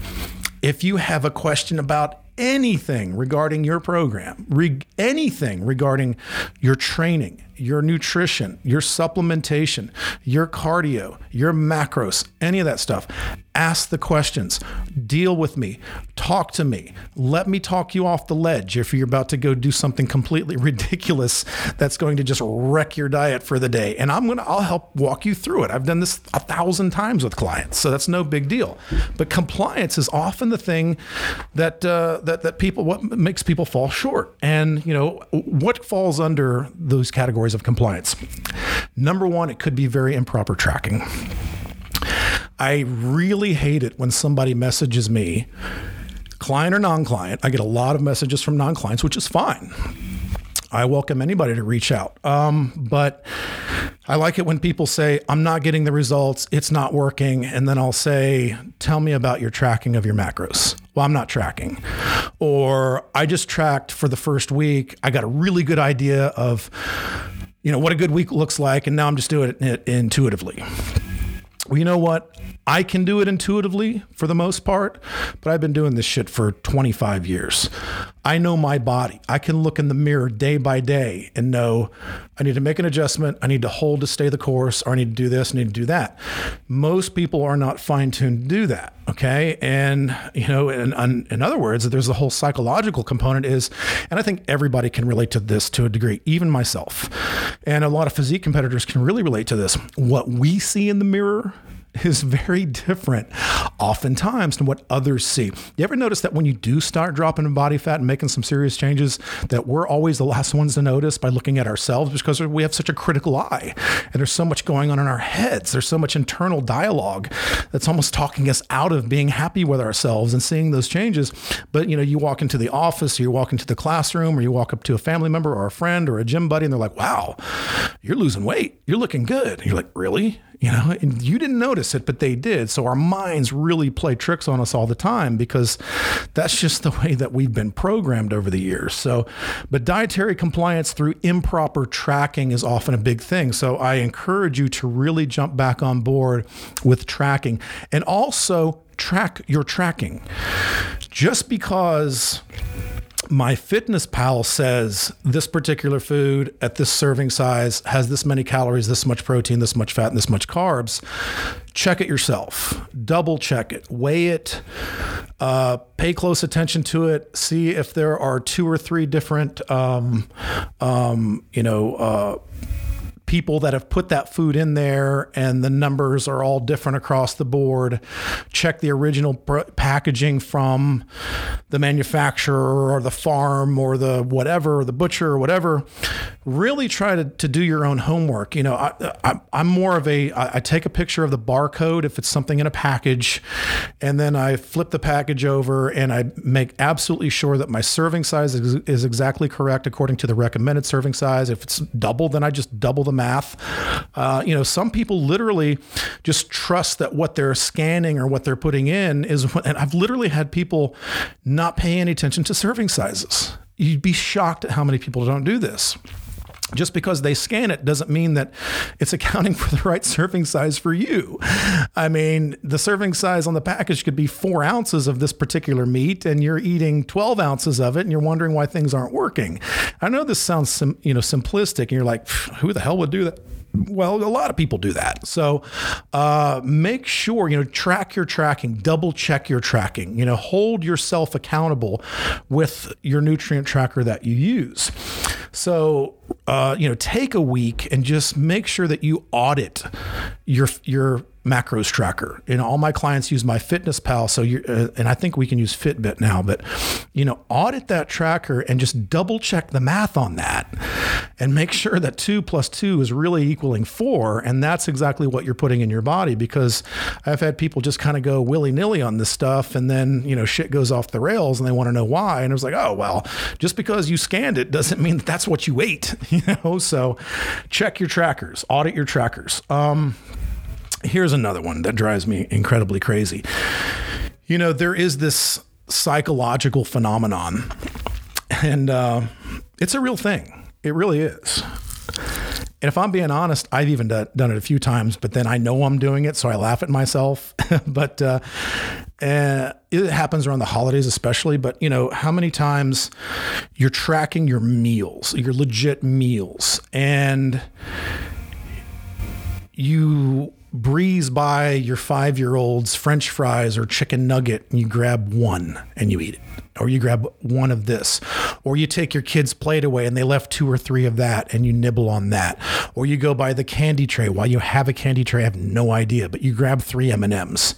if you have a question about anything regarding your program, re- anything regarding your training, your nutrition, your supplementation, your cardio, your macros, any of that stuff. Ask the questions, deal with me, talk to me, let me talk you off the ledge if you're about to go do something completely ridiculous that's going to just wreck your diet for the day. And I'm gonna, I'll help walk you through it. I've done this a thousand times with clients, so that's no big deal. But compliance is often the thing that uh, that that people what makes people fall short. And you know what falls under those categories categories of compliance. Number one, it could be very improper tracking. I really hate it when somebody messages me, client or non client. I get a lot of messages from non clients, which is fine. I welcome anybody to reach out. Um, but I like it when people say, I'm not getting the results, it's not working. And then I'll say, Tell me about your tracking of your macros. Well, I'm not tracking. Or I just tracked for the first week. I got a really good idea of, you know, what a good week looks like. And now I'm just doing it intuitively. Well, you know what? I can do it intuitively for the most part, but I've been doing this shit for 25 years. I know my body. I can look in the mirror day by day and know I need to make an adjustment. I need to hold to stay the course, or I need to do this, I need to do that. Most people are not fine tuned to do that. Okay. And, you know, in, in other words, there's a whole psychological component is, and I think everybody can relate to this to a degree, even myself. And a lot of physique competitors can really relate to this. What we see in the mirror is very different oftentimes than what others see. You ever notice that when you do start dropping in body fat and making some serious changes, that we're always the last ones to notice by looking at ourselves because we have such a critical eye and there's so much going on in our heads. There's so much internal dialogue that's almost talking us out of being happy with ourselves and seeing those changes. But you know, you walk into the office, or you walk into the classroom, or you walk up to a family member or a friend or a gym buddy, and they're like, "Wow, you're losing weight. You're looking good." And you're like, "Really?" You know, and you didn't notice it, but they did. So our minds really play tricks on us all the time because that's just the way that we've been programmed over the years. So, but dietary compliance through improper tracking is often a big thing. So I encourage you to really jump back on board with tracking and also track your tracking. Just because MyFitnessPal says this particular food at this serving size has this many calories, this much protein, this much fat, and this much carbs. Check it yourself. Double check it. Weigh it. Uh, pay close attention to it. See if there are two or three different, um, um, you know, uh, people that have put that food in there and the numbers are all different across the board. Check the original packaging from the manufacturer or the farm or the whatever, or the butcher or whatever. Really try to, to do your own homework. You know, I, am more of a, I take a picture of the barcode if it's something in a package, and then I flip the package over and I make absolutely sure that my serving size is, is exactly correct according to the recommended serving size. If it's double, then I just double the math. Uh, you know, some people literally just trust that what they're scanning or what they're putting in is what, and I've literally had people not pay any attention to serving sizes. You'd be shocked at how many people don't do this just because they scan it doesn't mean that it's accounting for the right serving size for you. I mean, the serving size on the package could be four ounces of this particular meat, and you're eating 12 ounces of it, and you're wondering why things aren't working. I know this sounds, sim- you know, simplistic, and you're like, who the hell would do that? well, a lot of people do that. So uh, make sure, you know, track your tracking, double check your tracking, you know, hold yourself accountable with your nutrient tracker that you use. So, uh, you know, take a week and just make sure that you audit your, your, macros tracker. You know, all my clients use MyFitnessPal, so you uh, and I think we can use Fitbit now, but you know, audit that tracker and just double check the math on that, and make sure that two plus two is really equaling four, and that's exactly what you're putting in your body. Because I've had people just kind of go willy nilly on this stuff, and then you know, shit goes off the rails, and they want to know why, and it was like, oh well, just because you scanned it doesn't mean that that's what you ate, you know. So check your trackers, audit your trackers. Um, Here's another one that drives me incredibly crazy. You know, there is this psychological phenomenon, and uh, it's a real thing. It really is. And if I'm being honest, I've even done, it a few times, but then I know I'm doing it, so I laugh at myself. but uh, uh, it happens around the holidays, especially. But you know, how many times you're tracking your meals, your legit meals, and you breeze by your five year old's french fries or chicken nugget and you grab one and you eat it or you grab one of this, or you take your kid's plate away and they left two or three of that and you nibble on that, or you go by the candy tray while you have a candy tray. I have no idea, but you grab three M and M's,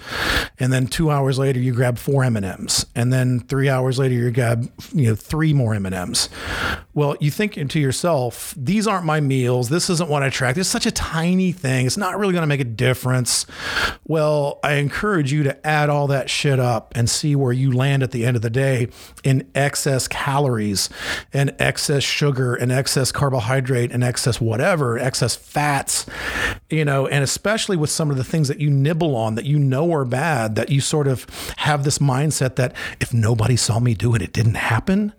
and then two hours later you grab four M and M's, and then three hours later you grab you know three more M and M's. Well, you think to yourself, these aren't my meals. This isn't what I track. Is such a tiny thing. It's not really going to make a difference. Well, I encourage you to add all that shit up and see where you land at the end of the day in excess calories and excess sugar and excess carbohydrate and excess whatever, excess fats, you know, and especially with some of the things that you nibble on that you know are bad, that you sort of have this mindset that if nobody saw me do it, it didn't happen.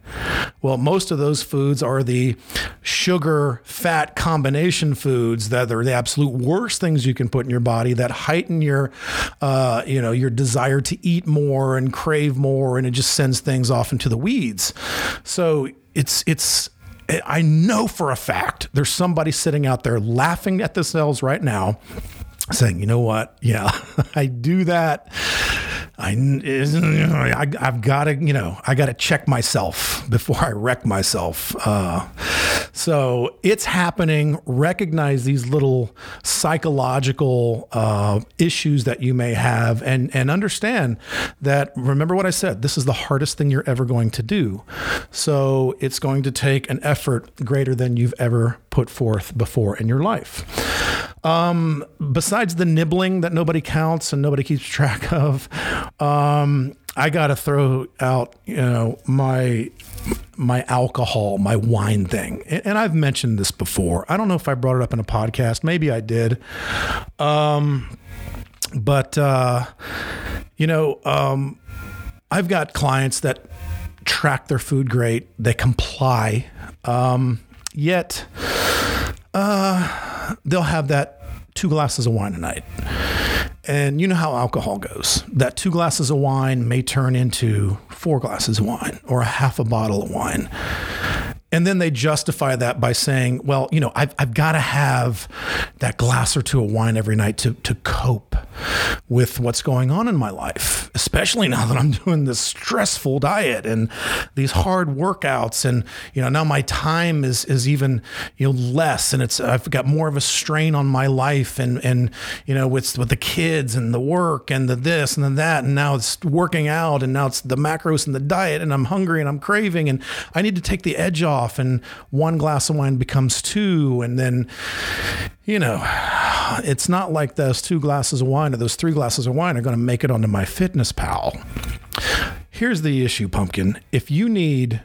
Well, most of those foods are the sugar fat combination foods that are the absolute worst things you can put in your body that heighten your, uh, you know, your desire to eat more and crave more, and it just sends things off into the weeds. So it's it's I know for a fact there's somebody sitting out there laughing at themselves right now, saying, you know what? Yeah, I do that. I, I have got to, you know, I got to check myself before I wreck myself. Uh, so it's happening. Recognize these little psychological uh, issues that you may have, and and understand that. Remember what I said. This is the hardest thing you're ever going to do. So it's going to take an effort greater than you've ever put forth before in your life. Um, besides the nibbling that nobody counts and nobody keeps track of, um, I got to throw out, you know, my my alcohol, my wine thing. And I've mentioned this before. I don't know if I brought it up in a podcast. Maybe I did. Um, but, uh, you know, um, I've got clients that track their food great, they comply. Um, yet, uh, they'll have that two glasses of wine a night. And you know how alcohol goes. That two glasses of wine may turn into four glasses of wine or a half a bottle of wine. And then they justify that by saying, well, you know, I've, I've got to have that glass or two of wine every night to, to cope with what's going on in my life, especially now that I'm doing this stressful diet and these hard workouts. And, you know, now my time is, is even, you know, less and it's, I've got more of a strain on my life and, and, you know, with, with the kids and the work and the this and the that. And now it's working out and now it's the macros and the diet and I'm hungry and I'm craving and I need to take the edge off off and one glass of wine becomes two and then you know it's not like those two glasses of wine or those three glasses of wine are going to make it onto MyFitnessPal here's the issue pumpkin if you need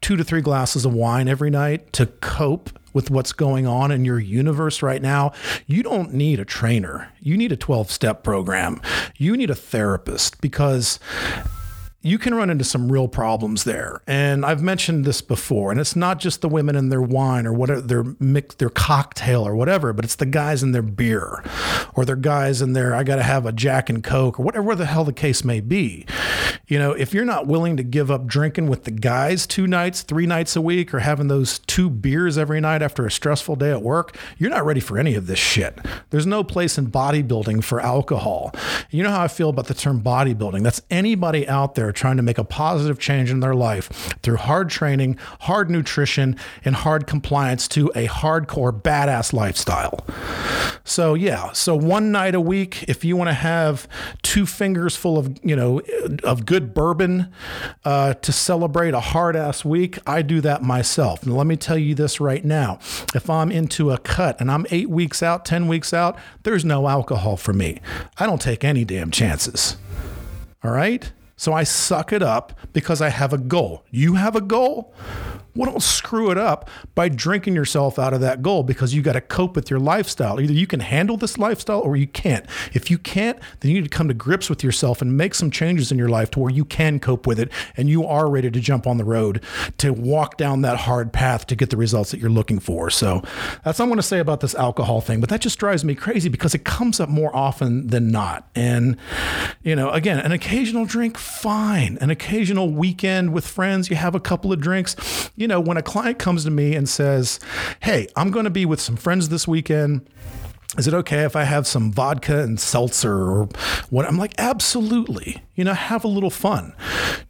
two to three glasses of wine every night to cope with what's going on in your universe right now, you don't need a trainer. You need a 12 step program. You need a therapist because you can run into some real problems there. And I've mentioned this before, and it's not just the women in their wine or whatever their mix their cocktail or whatever, but it's the guys in their beer or their guys in their I got to have a Jack and Coke or whatever the hell the case may be. You know, if you're not willing to give up drinking with the guys two nights, three nights a week or having those two beers every night after a stressful day at work, you're not ready for any of this shit. There's no place in bodybuilding for alcohol. You know how I feel about the term bodybuilding. That's anybody out there trying to make a positive change in their life through hard training, hard nutrition, and hard compliance to a hardcore badass lifestyle. So yeah, so one night a week, if you want to have two fingers full of you know of good bourbon uh, to celebrate a hard ass week, I do that myself. And let me tell you this right now: if I'm into a cut and I'm eight weeks out, ten weeks out, there's no alcohol for me. I don't take any damn chances. All right. So I suck it up because I have a goal. You have a goal? Well, don't screw it up by drinking yourself out of that goal because you got to cope with your lifestyle. Either you can handle this lifestyle or you can't. If you can't, then you need to come to grips with yourself and make some changes in your life to where you can cope with it and you are ready to jump on the road to walk down that hard path to get the results that you're looking for. So that's what I'm going to say about this alcohol thing. But that just drives me crazy because it comes up more often than not. And, you know, again, an occasional drink, fine. An occasional weekend with friends, you have a couple of drinks you know, when a client comes to me and says, Hey, I'm going to be with some friends this weekend is it okay if I have some vodka and seltzer or what? I'm like, absolutely. You know, have a little fun.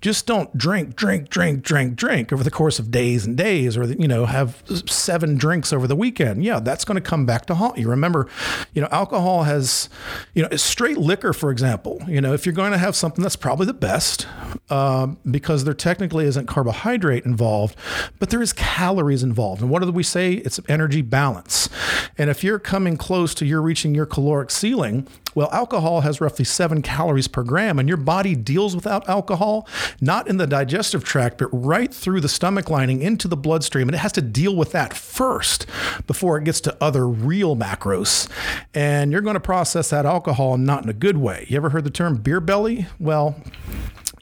Just don't drink, drink, drink, drink, drink over the course of days and days, or you know, have seven drinks over the weekend. Yeah, that's going to come back to haunt you. Remember, you know, alcohol has, you know, straight liquor, for example. You know, if you're going to have something that's probably the best, um, because there technically isn't carbohydrate involved, but there is calories involved. And what do we say? It's energy balance. And if you're coming close to you're reaching your caloric ceiling, well, alcohol has roughly seven calories per gram, and your body deals without alcohol, not in the digestive tract, but right through the stomach lining into the bloodstream. And it has to deal with that first before it gets to other real macros. And you're going to process that alcohol not in a good way. You ever heard the term beer belly? Well,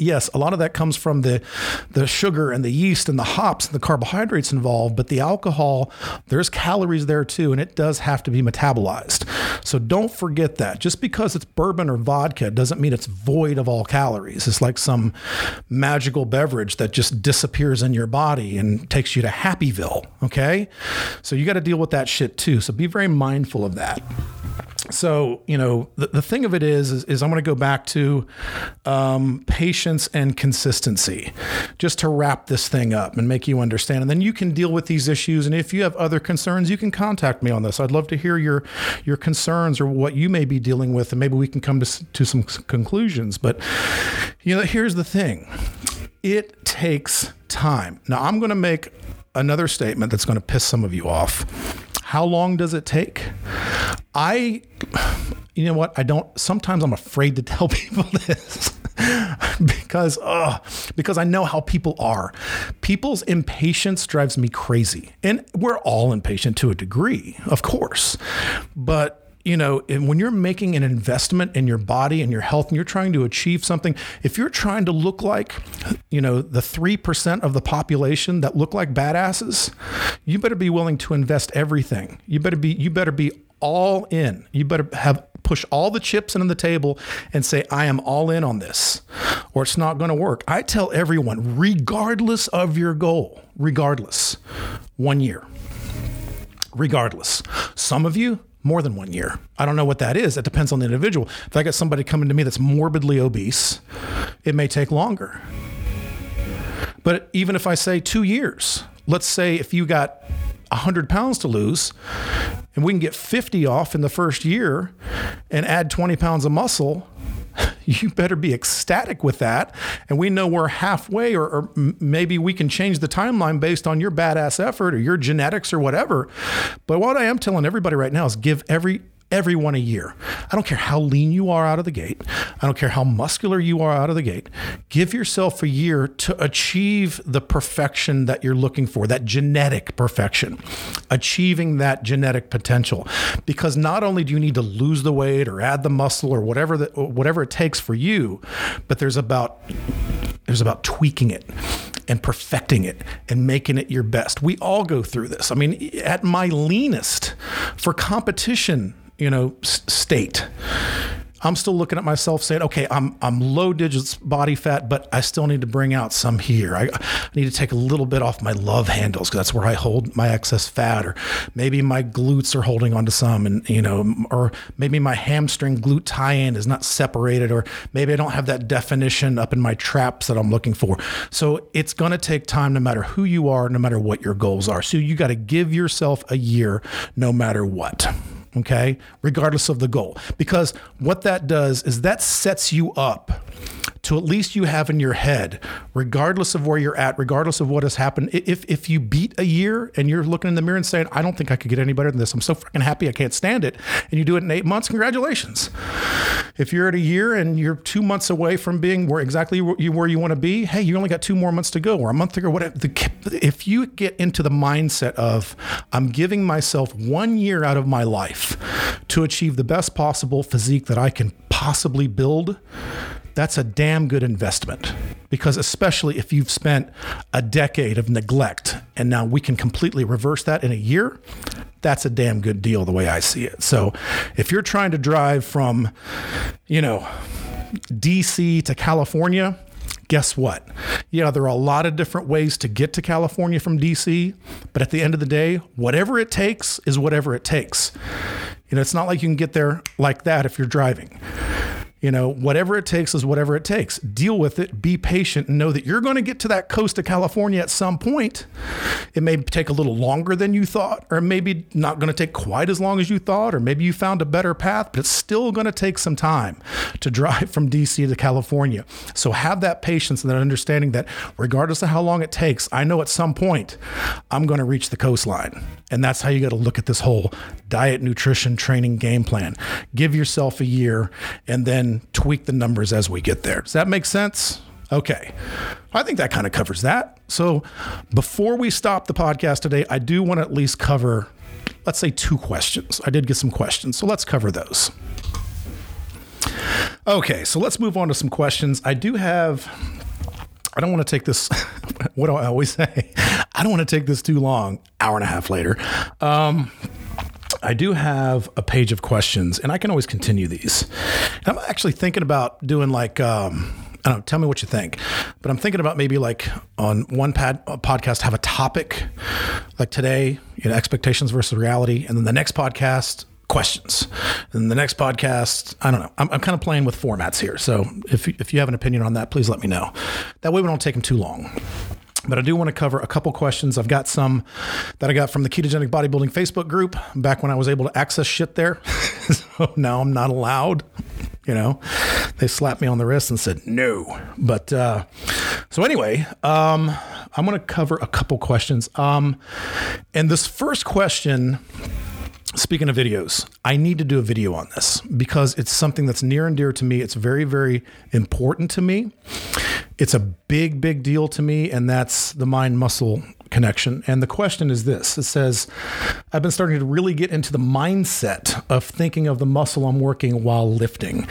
yes, a lot of that comes from the the sugar and the yeast and the hops and the carbohydrates involved, but the alcohol, there's calories there too, and it does have to be metabolized. So don't forget that. Just because it's bourbon or vodka doesn't mean it's void of all calories. It's like some magical beverage that just disappears in your body and takes you to Happyville. Okay. So you got to deal with that shit too. So be very mindful of that so you know the, the thing of it is is, is i'm going to go back to um, patience and consistency just to wrap this thing up and make you understand. And then you can deal with these issues. And if you have other concerns you can contact me on this. I'd love to hear your your concerns or what you may be dealing with. And maybe we can come to, to some conclusions. But you know here's the thing. It takes time. Now i'm going to make another statement that's going to piss some of you off how long does it take? I, you know what? I don't, sometimes I'm afraid to tell people this. because uh, because I know how people are. People's impatience drives me crazy. And we're all impatient to a degree, of course. But you know, when you're making an investment in your body and your health and you're trying to achieve something, if you're trying to look like, you know, the 3% of the population that look like badasses, you better be willing to invest everything. You better be you better be all in. You better have push all the chips into the table and say I am all in on this or it's not going to work. I tell everyone regardless of your goal, regardless, 1 year. Regardless. Some of you more than one year. I don't know what that is. It depends on the individual. If I got somebody coming to me that's morbidly obese, it may take longer. But even if I say two years, let's say if you got 100 pounds to lose and we can get 50 off in the first year and add 20 pounds of muscle, you better be ecstatic with that. And we know we're halfway, or, or, maybe we can change the timeline based on your badass effort or your genetics or whatever. But what I am telling everybody right now is give every everyone a year. I don't care how lean you are out of the gate. I don't care how muscular you are out of the gate. Give yourself a year to achieve the perfection that you're looking for, that genetic perfection, achieving that genetic potential. Because not only do you need to lose the weight or add the muscle or whatever the, whatever it takes for you, but there's about there's about tweaking it and perfecting it and making it your best. We all go through this. I mean, at my leanest for competition you know, s- state. I'm still looking at myself saying, okay, I'm I'm low digits body fat, but I still need to bring out some here. I, I need to take a little bit off my love handles because that's where I hold my excess fat, or maybe my glutes are holding onto some, and you know, or maybe my hamstring glute tie-in is not separated, or maybe I don't have that definition up in my traps that I'm looking for. So it's going to take time, no matter who you are, no matter what your goals are. So you got to give yourself a year, no matter what okay, regardless of the goal. Because what that does is that sets you up to at least you have in your head, regardless of where you're at, regardless of what has happened. If if you beat a year and you're looking in the mirror and saying, I don't think I could get any better than this. I'm so freaking happy I can't stand it. And you do it in eight months, congratulations. If you're at a year and you're two months away from being where exactly where you want to be, hey, you only got two more months to go or a month to go, whatever. If you get into the mindset of, I'm giving myself one year out of my life to achieve the best possible physique that I can possibly build, that's a damn good investment because especially if you've spent a decade of neglect and now we can completely reverse that in a year that's a damn good deal the way i see it so if you're trying to drive from you know dc to california guess what? Yeah, there are a lot of different ways to get to California from DC, but at the end of the day, whatever it takes is whatever it takes. You know, it's not like you can get there like that if you're driving. You know, whatever it takes is whatever it takes. Deal with it, be patient, and know that you're going to get to that coast of California at some point. It may take a little longer than you thought, or maybe not going to take quite as long as you thought, or maybe you found a better path, but it's still going to take some time to drive from DC to California. So have that patience and that understanding that regardless of how long it takes, I know at some point I'm going to reach the coastline. And that's how you got to look at this whole diet, nutrition, training game plan. Give yourself a year and then tweak the numbers as we get there. Does that make sense? Okay. I think that kind of covers that. So before we stop the podcast today, I do want to at least cover, let's say, two questions. I did get some questions. So let's cover those. Okay. So let's move on to some questions. I do have I don't want to take this. what do I always say? I don't want to take this too long. Hour and a half later. Um, I do have a page of questions, and I can always continue these. I'm actually thinking about doing like. Um, I don't know, tell me what you think. But I'm thinking about maybe like on one pad, podcast, have a topic like today, you know, expectations versus reality. And then the next podcast, questions. And the next podcast, I don't know. I'm, I'm kind of playing with formats here. So if, if you have an opinion on that, please let me know. That way we don't take them too long. But I do want to cover a couple questions. I've got some that I got from the Ketogenic Bodybuilding Facebook group back when I was able to access shit there. so now I'm not allowed. You know, they slapped me on the wrist and said no. But uh, so anyway, um, I'm going to cover a couple questions. Um, and this first question Speaking of videos, I need to do a video on this because it's something that's near and dear to me. It's very, very important to me. It's a big, big deal to me, and that's the mind muscle connection. And the question is this it says, I've been starting to really get into the mindset of thinking of the muscle I'm working while lifting.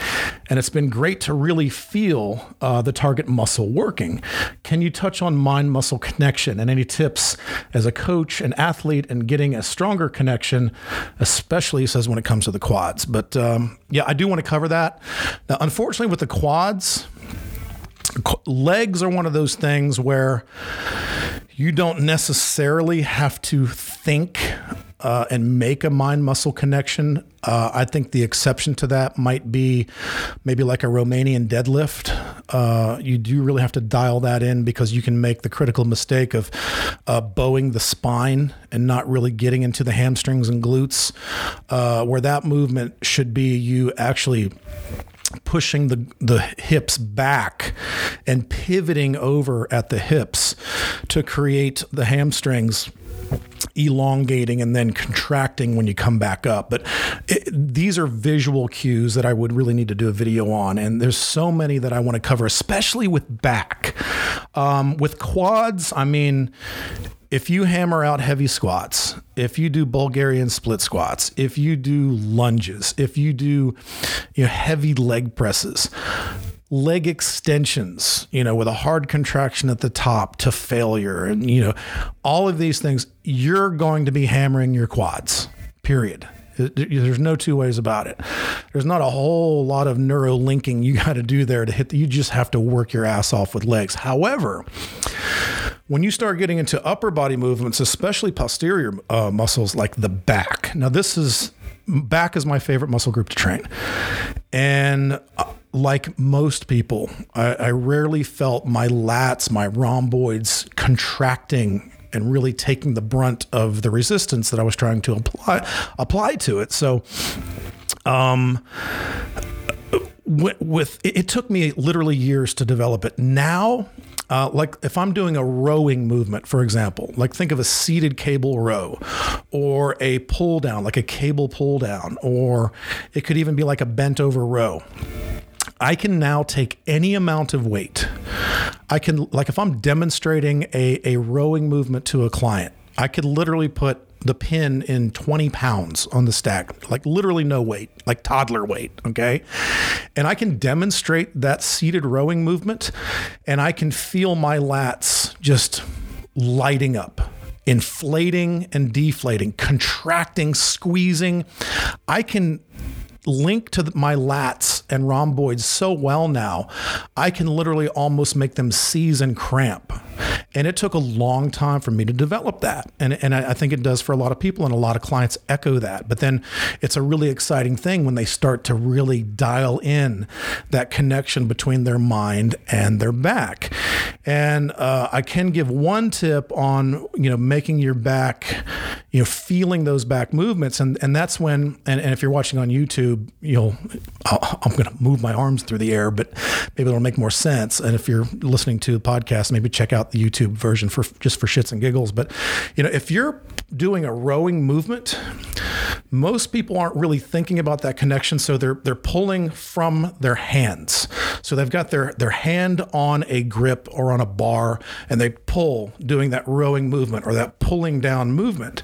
And it's been great to really feel uh, the target muscle working. Can you touch on mind muscle connection and any tips as a coach and athlete and getting a stronger connection, especially says when it comes to the quads? But um, yeah, I do want to cover that. Now, unfortunately, with the quads, legs are one of those things where you don't necessarily have to think uh, and make a mind muscle connection. Uh, I think the exception to that might be maybe like a Romanian deadlift. Uh, you do really have to dial that in because you can make the critical mistake of uh, bowing the spine and not really getting into the hamstrings and glutes, uh, where that movement should be you actually pushing the, the hips back and pivoting over at the hips to create the hamstrings elongating and then contracting when you come back up. But it, these are visual cues that I would really need to do a video on. And there's so many that I want to cover, especially with back. Um, with quads, I mean, if you hammer out heavy squats, if you do Bulgarian split squats, if you do lunges, if you do you know, heavy leg presses, leg extensions, you know, with a hard contraction at the top to failure, and you know, all of these things, you're going to be hammering your quads. Period. There's no two ways about it. There's not a whole lot of neuro linking you got to do there to hit. The, you just have to work your ass off with legs. However, when you start getting into upper body movements, especially posterior uh, muscles like the back. Now, this is back is my favorite muscle group to train, and. Uh, like most people, I, I rarely felt my lats, my rhomboids contracting and really taking the brunt of the resistance that I was trying to apply apply to it. So, um, with, with it, it took me literally years to develop it. Now, uh, like if I'm doing a rowing movement, for example, like think of a seated cable row or a pull down, like a cable pull down, or it could even be like a bent over row. I can now take any amount of weight. I can, like, if I'm demonstrating a, a rowing movement to a client, I could literally put the pin in 20 pounds on the stack, like literally no weight, like toddler weight. Okay. And I can demonstrate that seated rowing movement and I can feel my lats just lighting up inflating and deflating, contracting, squeezing. I can link to my lats and rhomboids so well now, I can literally almost make them seize and cramp And it took a long time for me to develop that. And, and I, think it does for a lot of people, and a lot of clients echo that. But then it's a really exciting thing when they start to really dial in that connection between their mind and their back. And uh, I can give one tip on, you know, making your back, you know, feeling those back movements. And, and that's when, and, and if you're watching on YouTube, you'll, i am going to move my arms through the air, but maybe it'll make more sense. And if you're listening to the podcast, maybe check out the YouTube version for just for shits and giggles. But, you know, if you're doing a rowing movement, most people aren't really thinking about that connection. So they're, they're pulling from their hands. So they've got their, their hand on a grip or on a bar and they pull doing that rowing movement or that pulling down movement.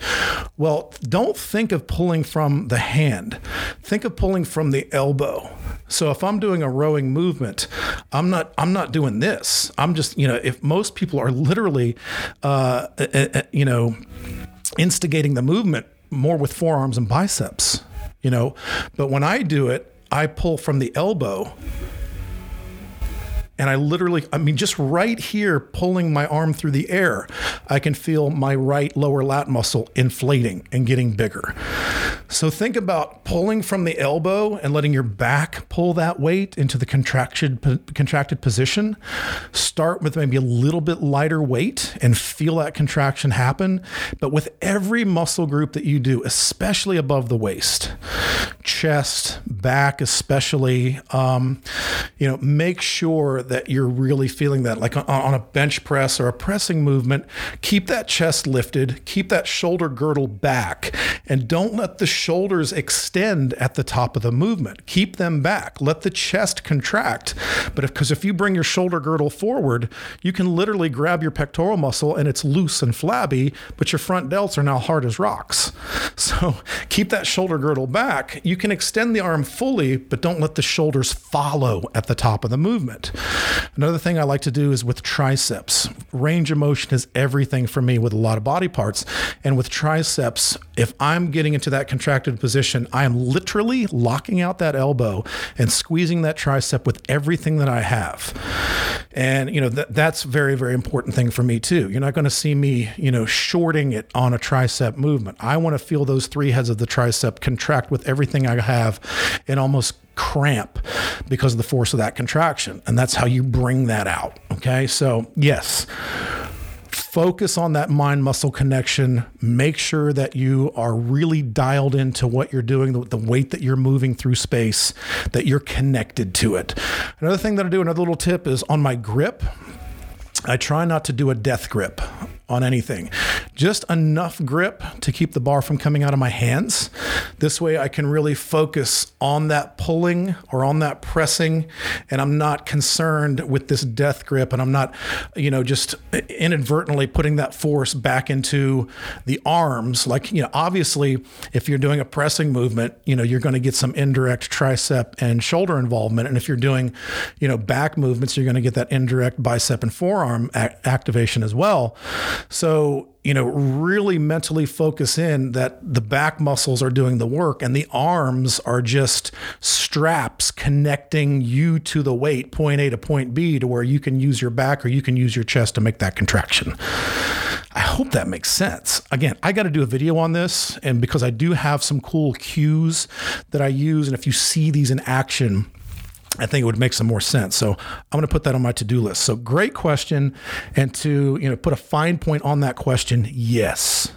Well, don't think of pulling from the hand. Think of pulling from the elbow. So if I'm doing a rowing movement, I'm not I'm not doing this. I'm just you know if most people are literally, uh, you know, instigating the movement more with forearms and biceps, you know, but when I do it, I pull from the elbow and I literally, I mean, just right here, pulling my arm through the air, I can feel my right lower lat muscle inflating and getting bigger. So think about pulling from the elbow and letting your back pull that weight into the contracted contracted position. Start with maybe a little bit lighter weight and feel that contraction happen. But with every muscle group that you do, especially above the waist, chest, back, especially, um, you know, make sure that you're really feeling that. Like on a bench press or a pressing movement, keep that chest lifted, keep that shoulder girdle back, and don't let the shoulders extend at the top of the movement. Keep them back. Let the chest contract. But because if, if you bring your shoulder girdle forward, you can literally grab your pectoral muscle and it's loose and flabby, but your front delts are now hard as rocks. So keep that shoulder girdle back. You can extend the arm fully, but don't let the shoulders follow at the top of the movement. Another thing I like to do is with triceps. Range of motion is everything for me with a lot of body parts. And with triceps, if I'm getting into that position, I am literally locking out that elbow and squeezing that tricep with everything that I have. And, you know, that, that's very, very important thing for me too. You're not going to see me, you know, shorting it on a tricep movement. I want to feel those three heads of the tricep contract with everything I have and almost cramp because of the force of that contraction. And that's how you bring that out. Okay. So, yes, focus on that mind muscle connection. Make sure that you are really dialed into what you're doing, the, the, weight that you're moving through space, that you're connected to it. Another thing that I do, another little tip is on my grip. I try not to do a death grip on anything. Just enough grip to keep the bar from coming out of my hands. This way I can really focus on that pulling or on that pressing and I'm not concerned with this death grip and I'm not, you know, just inadvertently putting that force back into the arms. Like, you know, obviously if you're doing a pressing movement, you know, you're going to get some indirect tricep and shoulder involvement. And if you're doing, you know, back movements, you're going to get that indirect bicep and forearm activation as well. So, you know, really mentally focus in that the back muscles are doing the work and the arms are just straps connecting you to the weight, point A to point B, to where you can use your back or you can use your chest to make that contraction. I hope that makes sense. Again, I got to do a video on this, and because I do have some cool cues that I use, and if you see these in action, I think it would make some more sense. So I'm going to put that on my to-do list. So great question. And to, you know, put a fine point on that question, yes.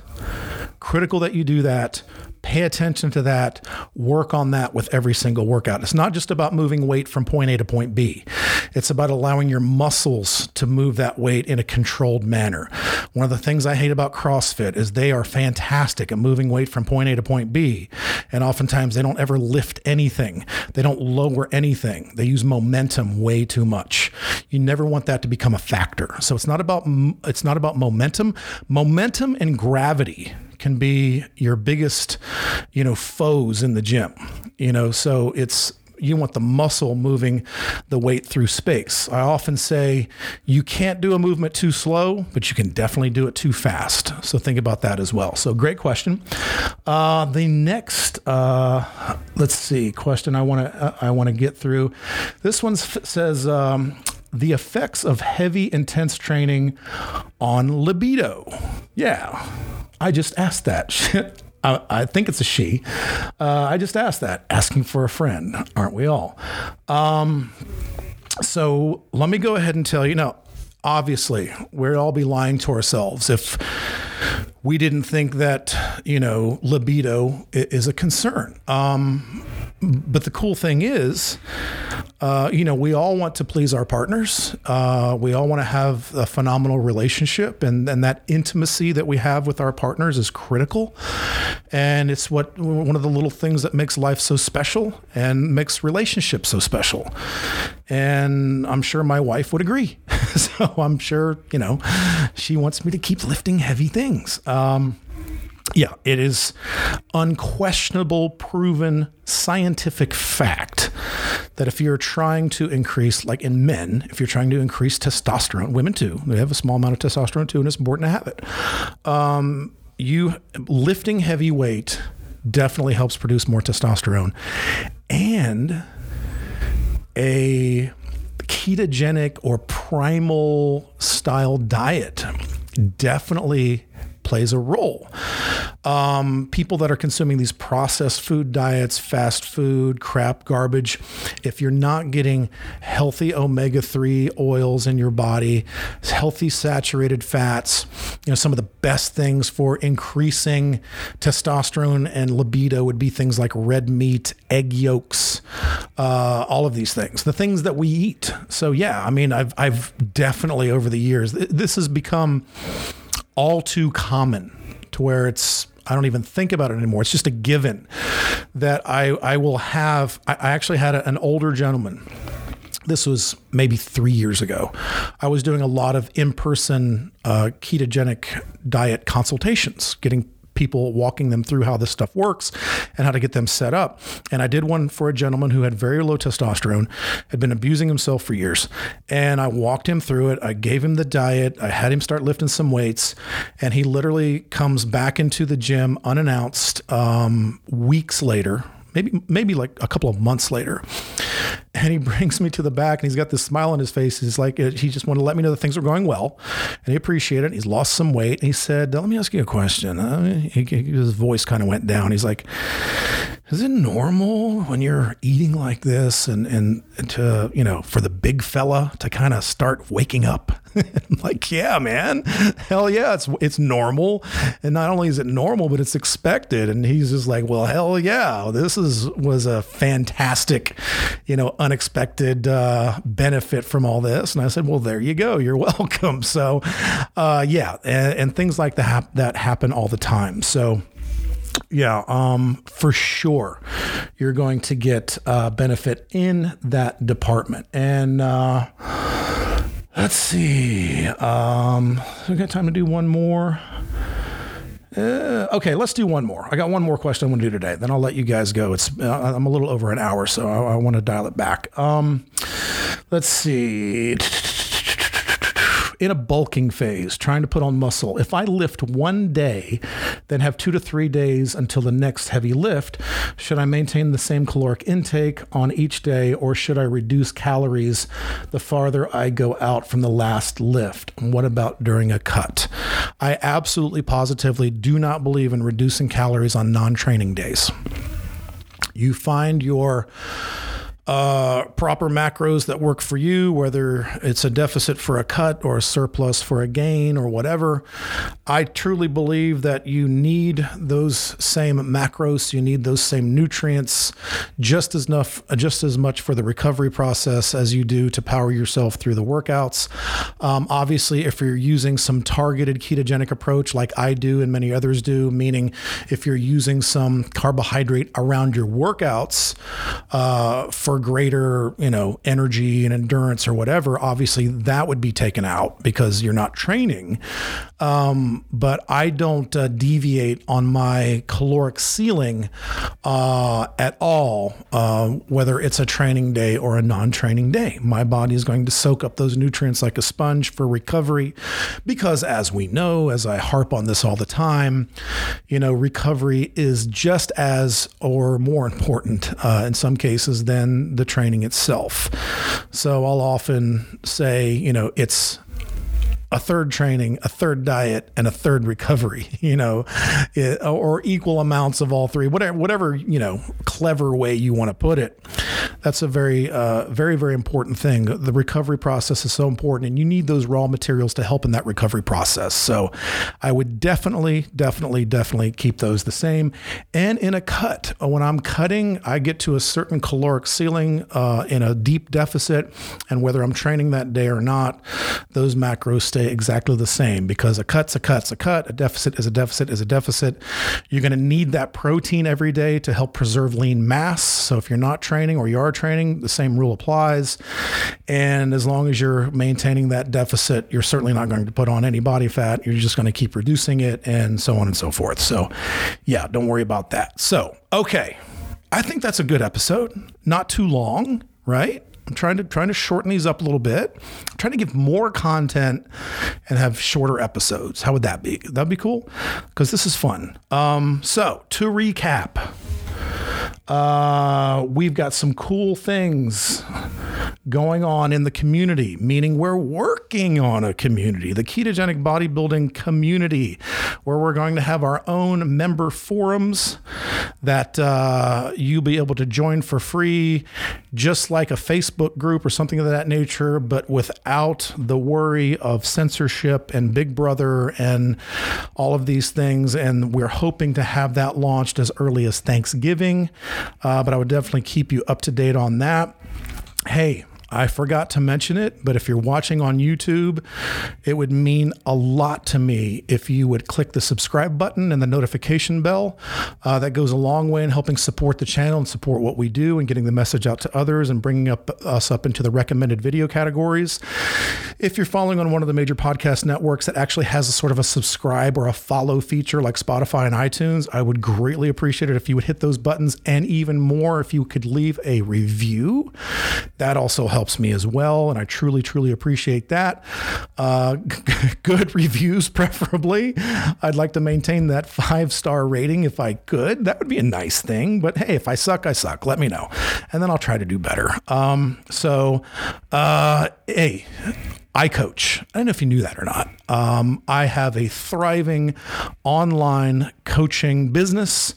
Critical that you do that pay attention to that, work on that with every single workout. It's not just about moving weight from point A to point B, it's about allowing your muscles to move that weight in a controlled manner. One of the things I hate about CrossFit is they are fantastic at moving weight from point A to point B. And oftentimes they don't ever lift anything, they don't lower anything. They use momentum way too much. You never want that to become a factor. So it's not about it's not about momentum. Momentum and gravity can be your biggest, you know, foes in the gym. You know, so it's you want the muscle moving the weight through space. I often say you can't do a movement too slow, but you can definitely do it too fast. So think about that as well. So great question. Uh, the next, uh, let's see, question I want to uh, I want to get through. This one says. Um, the effects of heavy, intense training on libido. Yeah, I just asked that. I, I, think it's a she. Uh, I just asked that, asking for a friend, aren't we all? Um, so let me go ahead and tell you now, obviously, we'd all be lying to ourselves if we didn't think that, you know, libido is a concern. Um, but the cool thing is, uh, you know, we all want to please our partners. Uh, we all want to have a phenomenal relationship, and, and that intimacy that we have with our partners is critical. And it's what one of the little things that makes life so special and makes relationships so special. And I'm sure my wife would agree. so I'm sure, you know, she wants me to keep lifting heavy things. Um, yeah, it is unquestionable, proven scientific fact that if you're trying to increase, like in men, if you're trying to increase testosterone, women too, they have a small amount of testosterone too, and it's important to have it. Um, you lifting heavy weight definitely helps produce more testosterone, and a ketogenic or primal style diet definitely plays a role. Um, people that are consuming these processed food diets, fast food, crap, garbage, if you're not getting healthy omega 3 oils in your body, healthy saturated fats, you know, some of the best things for increasing testosterone and libido would be things like red meat, egg yolks, uh, all of these things, the things that we eat. So, yeah, I mean, I've, I've definitely over the years, this has become all too common to where it's I don't even think about it anymore. It's just a given that I I will have. I, I actually had a, an older gentleman. This was maybe three years ago. I was doing a lot of in person uh, ketogenic diet consultations, getting people walking them through how this stuff works and how to get them set up. And I did one for a gentleman who had very low testosterone, had been abusing himself for years. And I walked him through it. I gave him the diet. I had him start lifting some weights. And he literally comes back into the gym unannounced um, weeks later maybe maybe like a couple of months later. And he brings me to the back and he's got this smile on his face. He's like, he just wanted to let me know that things were going well. And he appreciated it. He's lost some weight. And he said, Let me ask you a question. Uh, his voice kind of went down. He's like, Is it normal when you're eating like this and, and to, you know, for the big fella to kind of start waking up? Like, yeah, man, hell yeah, it's it's normal, and not only is it normal, but it's expected. And he's just like, well, hell yeah, this is was a fantastic, you know, unexpected uh, benefit from all this. And I said, well, there you go, you're welcome. So, uh, yeah, and, and, things like that that happen all the time. So yeah, um, for sure, you're going to get uh, benefit in that department. And uh, Let's see. Um, we got time to do one more. Uh, okay, let's do one more. I got one more question I want to do today. Then I'll let you guys go. It's uh, I'm a little over an hour, so I, I want to dial it back. Um, let's see in a bulking phase, trying to put on muscle, if I lift one day, then have two to three days until the next heavy lift, should I maintain the same caloric intake on each day or should I reduce calories the farther I go out from the last lift? And what about during a cut? I absolutely positively do not believe in reducing calories on non training days. You find your uh, proper macros that work for you, whether it's a deficit for a cut or a surplus for a gain or whatever. I truly believe that you need those same macros, you need those same nutrients just as enough, just as much for the recovery process as you do to power yourself through the workouts. Um, obviously, if you're using some targeted ketogenic approach like I do and many others do, meaning if you're using some carbohydrate around your workouts uh, for greater, you know, energy and endurance or whatever, obviously that would be taken out because you're not training. Um, but I don't uh, deviate on my caloric ceiling uh, at all, uh, whether it's a training day or a non training day. My body is going to soak up those nutrients like a sponge for recovery because, as we know, as I harp on this all the time, you know, recovery is just as or more important uh, in some cases than the training itself. So I'll often say, you know, it's a third training, a third diet, and a third recovery, you know, it, or equal amounts of all three, whatever, whatever, you know, clever way you want to put it. That's a very, uh, very, very important thing. The recovery process is so important, and you need those raw materials to help in that recovery process. So I would definitely, definitely, definitely keep those the same. And in a cut, when I'm cutting, I get to a certain caloric ceiling uh, in a deep deficit, and whether I'm training that day or not, those macros stay stay exactly the same because a cut's a cut's a cut, a deficit is a deficit is a deficit. You're going to need that protein every day to help preserve lean mass. So if you're not training or you are training, the same rule applies. And as long as you're maintaining that deficit, you're certainly not going to put on any body fat. You're just going to keep reducing it and so on and so forth. So, yeah, don't worry about that. So, okay. I think that's a good episode. Not too long, right? I'm trying to trying to shorten these up a little bit. I'm trying to give more content and have shorter episodes. How would that be? That'd be cool because this is fun. Um, so to recap, uh, we've got some cool things going on in the community, meaning we're working on a community, the ketogenic bodybuilding community, where we're going to have our own member forums that uh, you'll be able to join for free, just like a Facebook group or something of that nature, but without the worry of censorship and Big Brother and all of these things. And we're hoping to have that launched as early as Thanksgiving uh, but I would definitely keep you up to date on that. Hey, I forgot to mention it, but if you're watching on YouTube, it would mean a lot to me if you would click the subscribe button and the notification bell. Uh, that goes a long way in helping support the channel and support what we do and getting the message out to others and bringing up us up into the recommended video categories. If you're following on one of the major podcast networks that actually has a sort of a subscribe or a follow feature like Spotify and iTunes, I would greatly appreciate it if you would hit those buttons and even more if you could leave a review. That also helps helps me as well. And I truly, truly appreciate that. Uh, good reviews, preferably. I'd like to maintain that five star rating if I could. That would be a nice thing. But hey, if I suck, I suck. Let me know. And then I'll try to do better. Um, so, uh, hey, I coach. I don't know if you knew that or not. Um, I have a thriving online coaching business.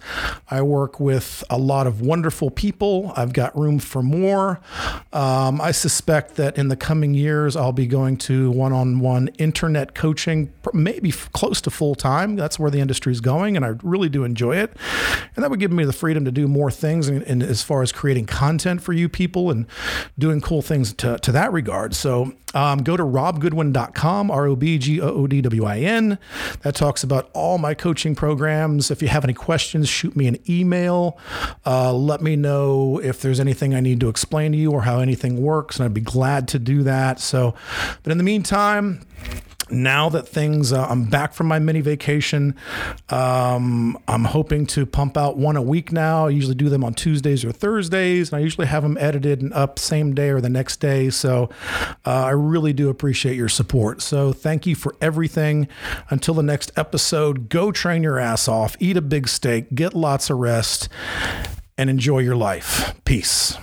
I work with a lot of wonderful people. I've got room for more. Um, I suspect that in the coming years, I'll be going to one on one internet coaching, maybe f- close to full time. That's where the industry is going, and I really do enjoy it. And that would give me the freedom to do more things in, in as far as creating content for you people and doing cool things to, to that regard. So um, go to robgoodwin.com, R O B G O O D W I N. That talks about all my coaching programs. If you have any questions, shoot me an email. Uh, let me know if there's anything I need to explain to you or how anything works, and I'd be glad to do that. So, but in the meantime, now that things, uh, I'm back from my mini vacation. Um, I'm hoping to pump out one a week now. I usually do them on Tuesdays or Thursdays, and I usually have them edited and up same day or the next day. So uh, I really do appreciate your support. So thank you for everything. Until the next episode, go train your ass off, eat a big steak, get lots of rest, and enjoy your life. Peace.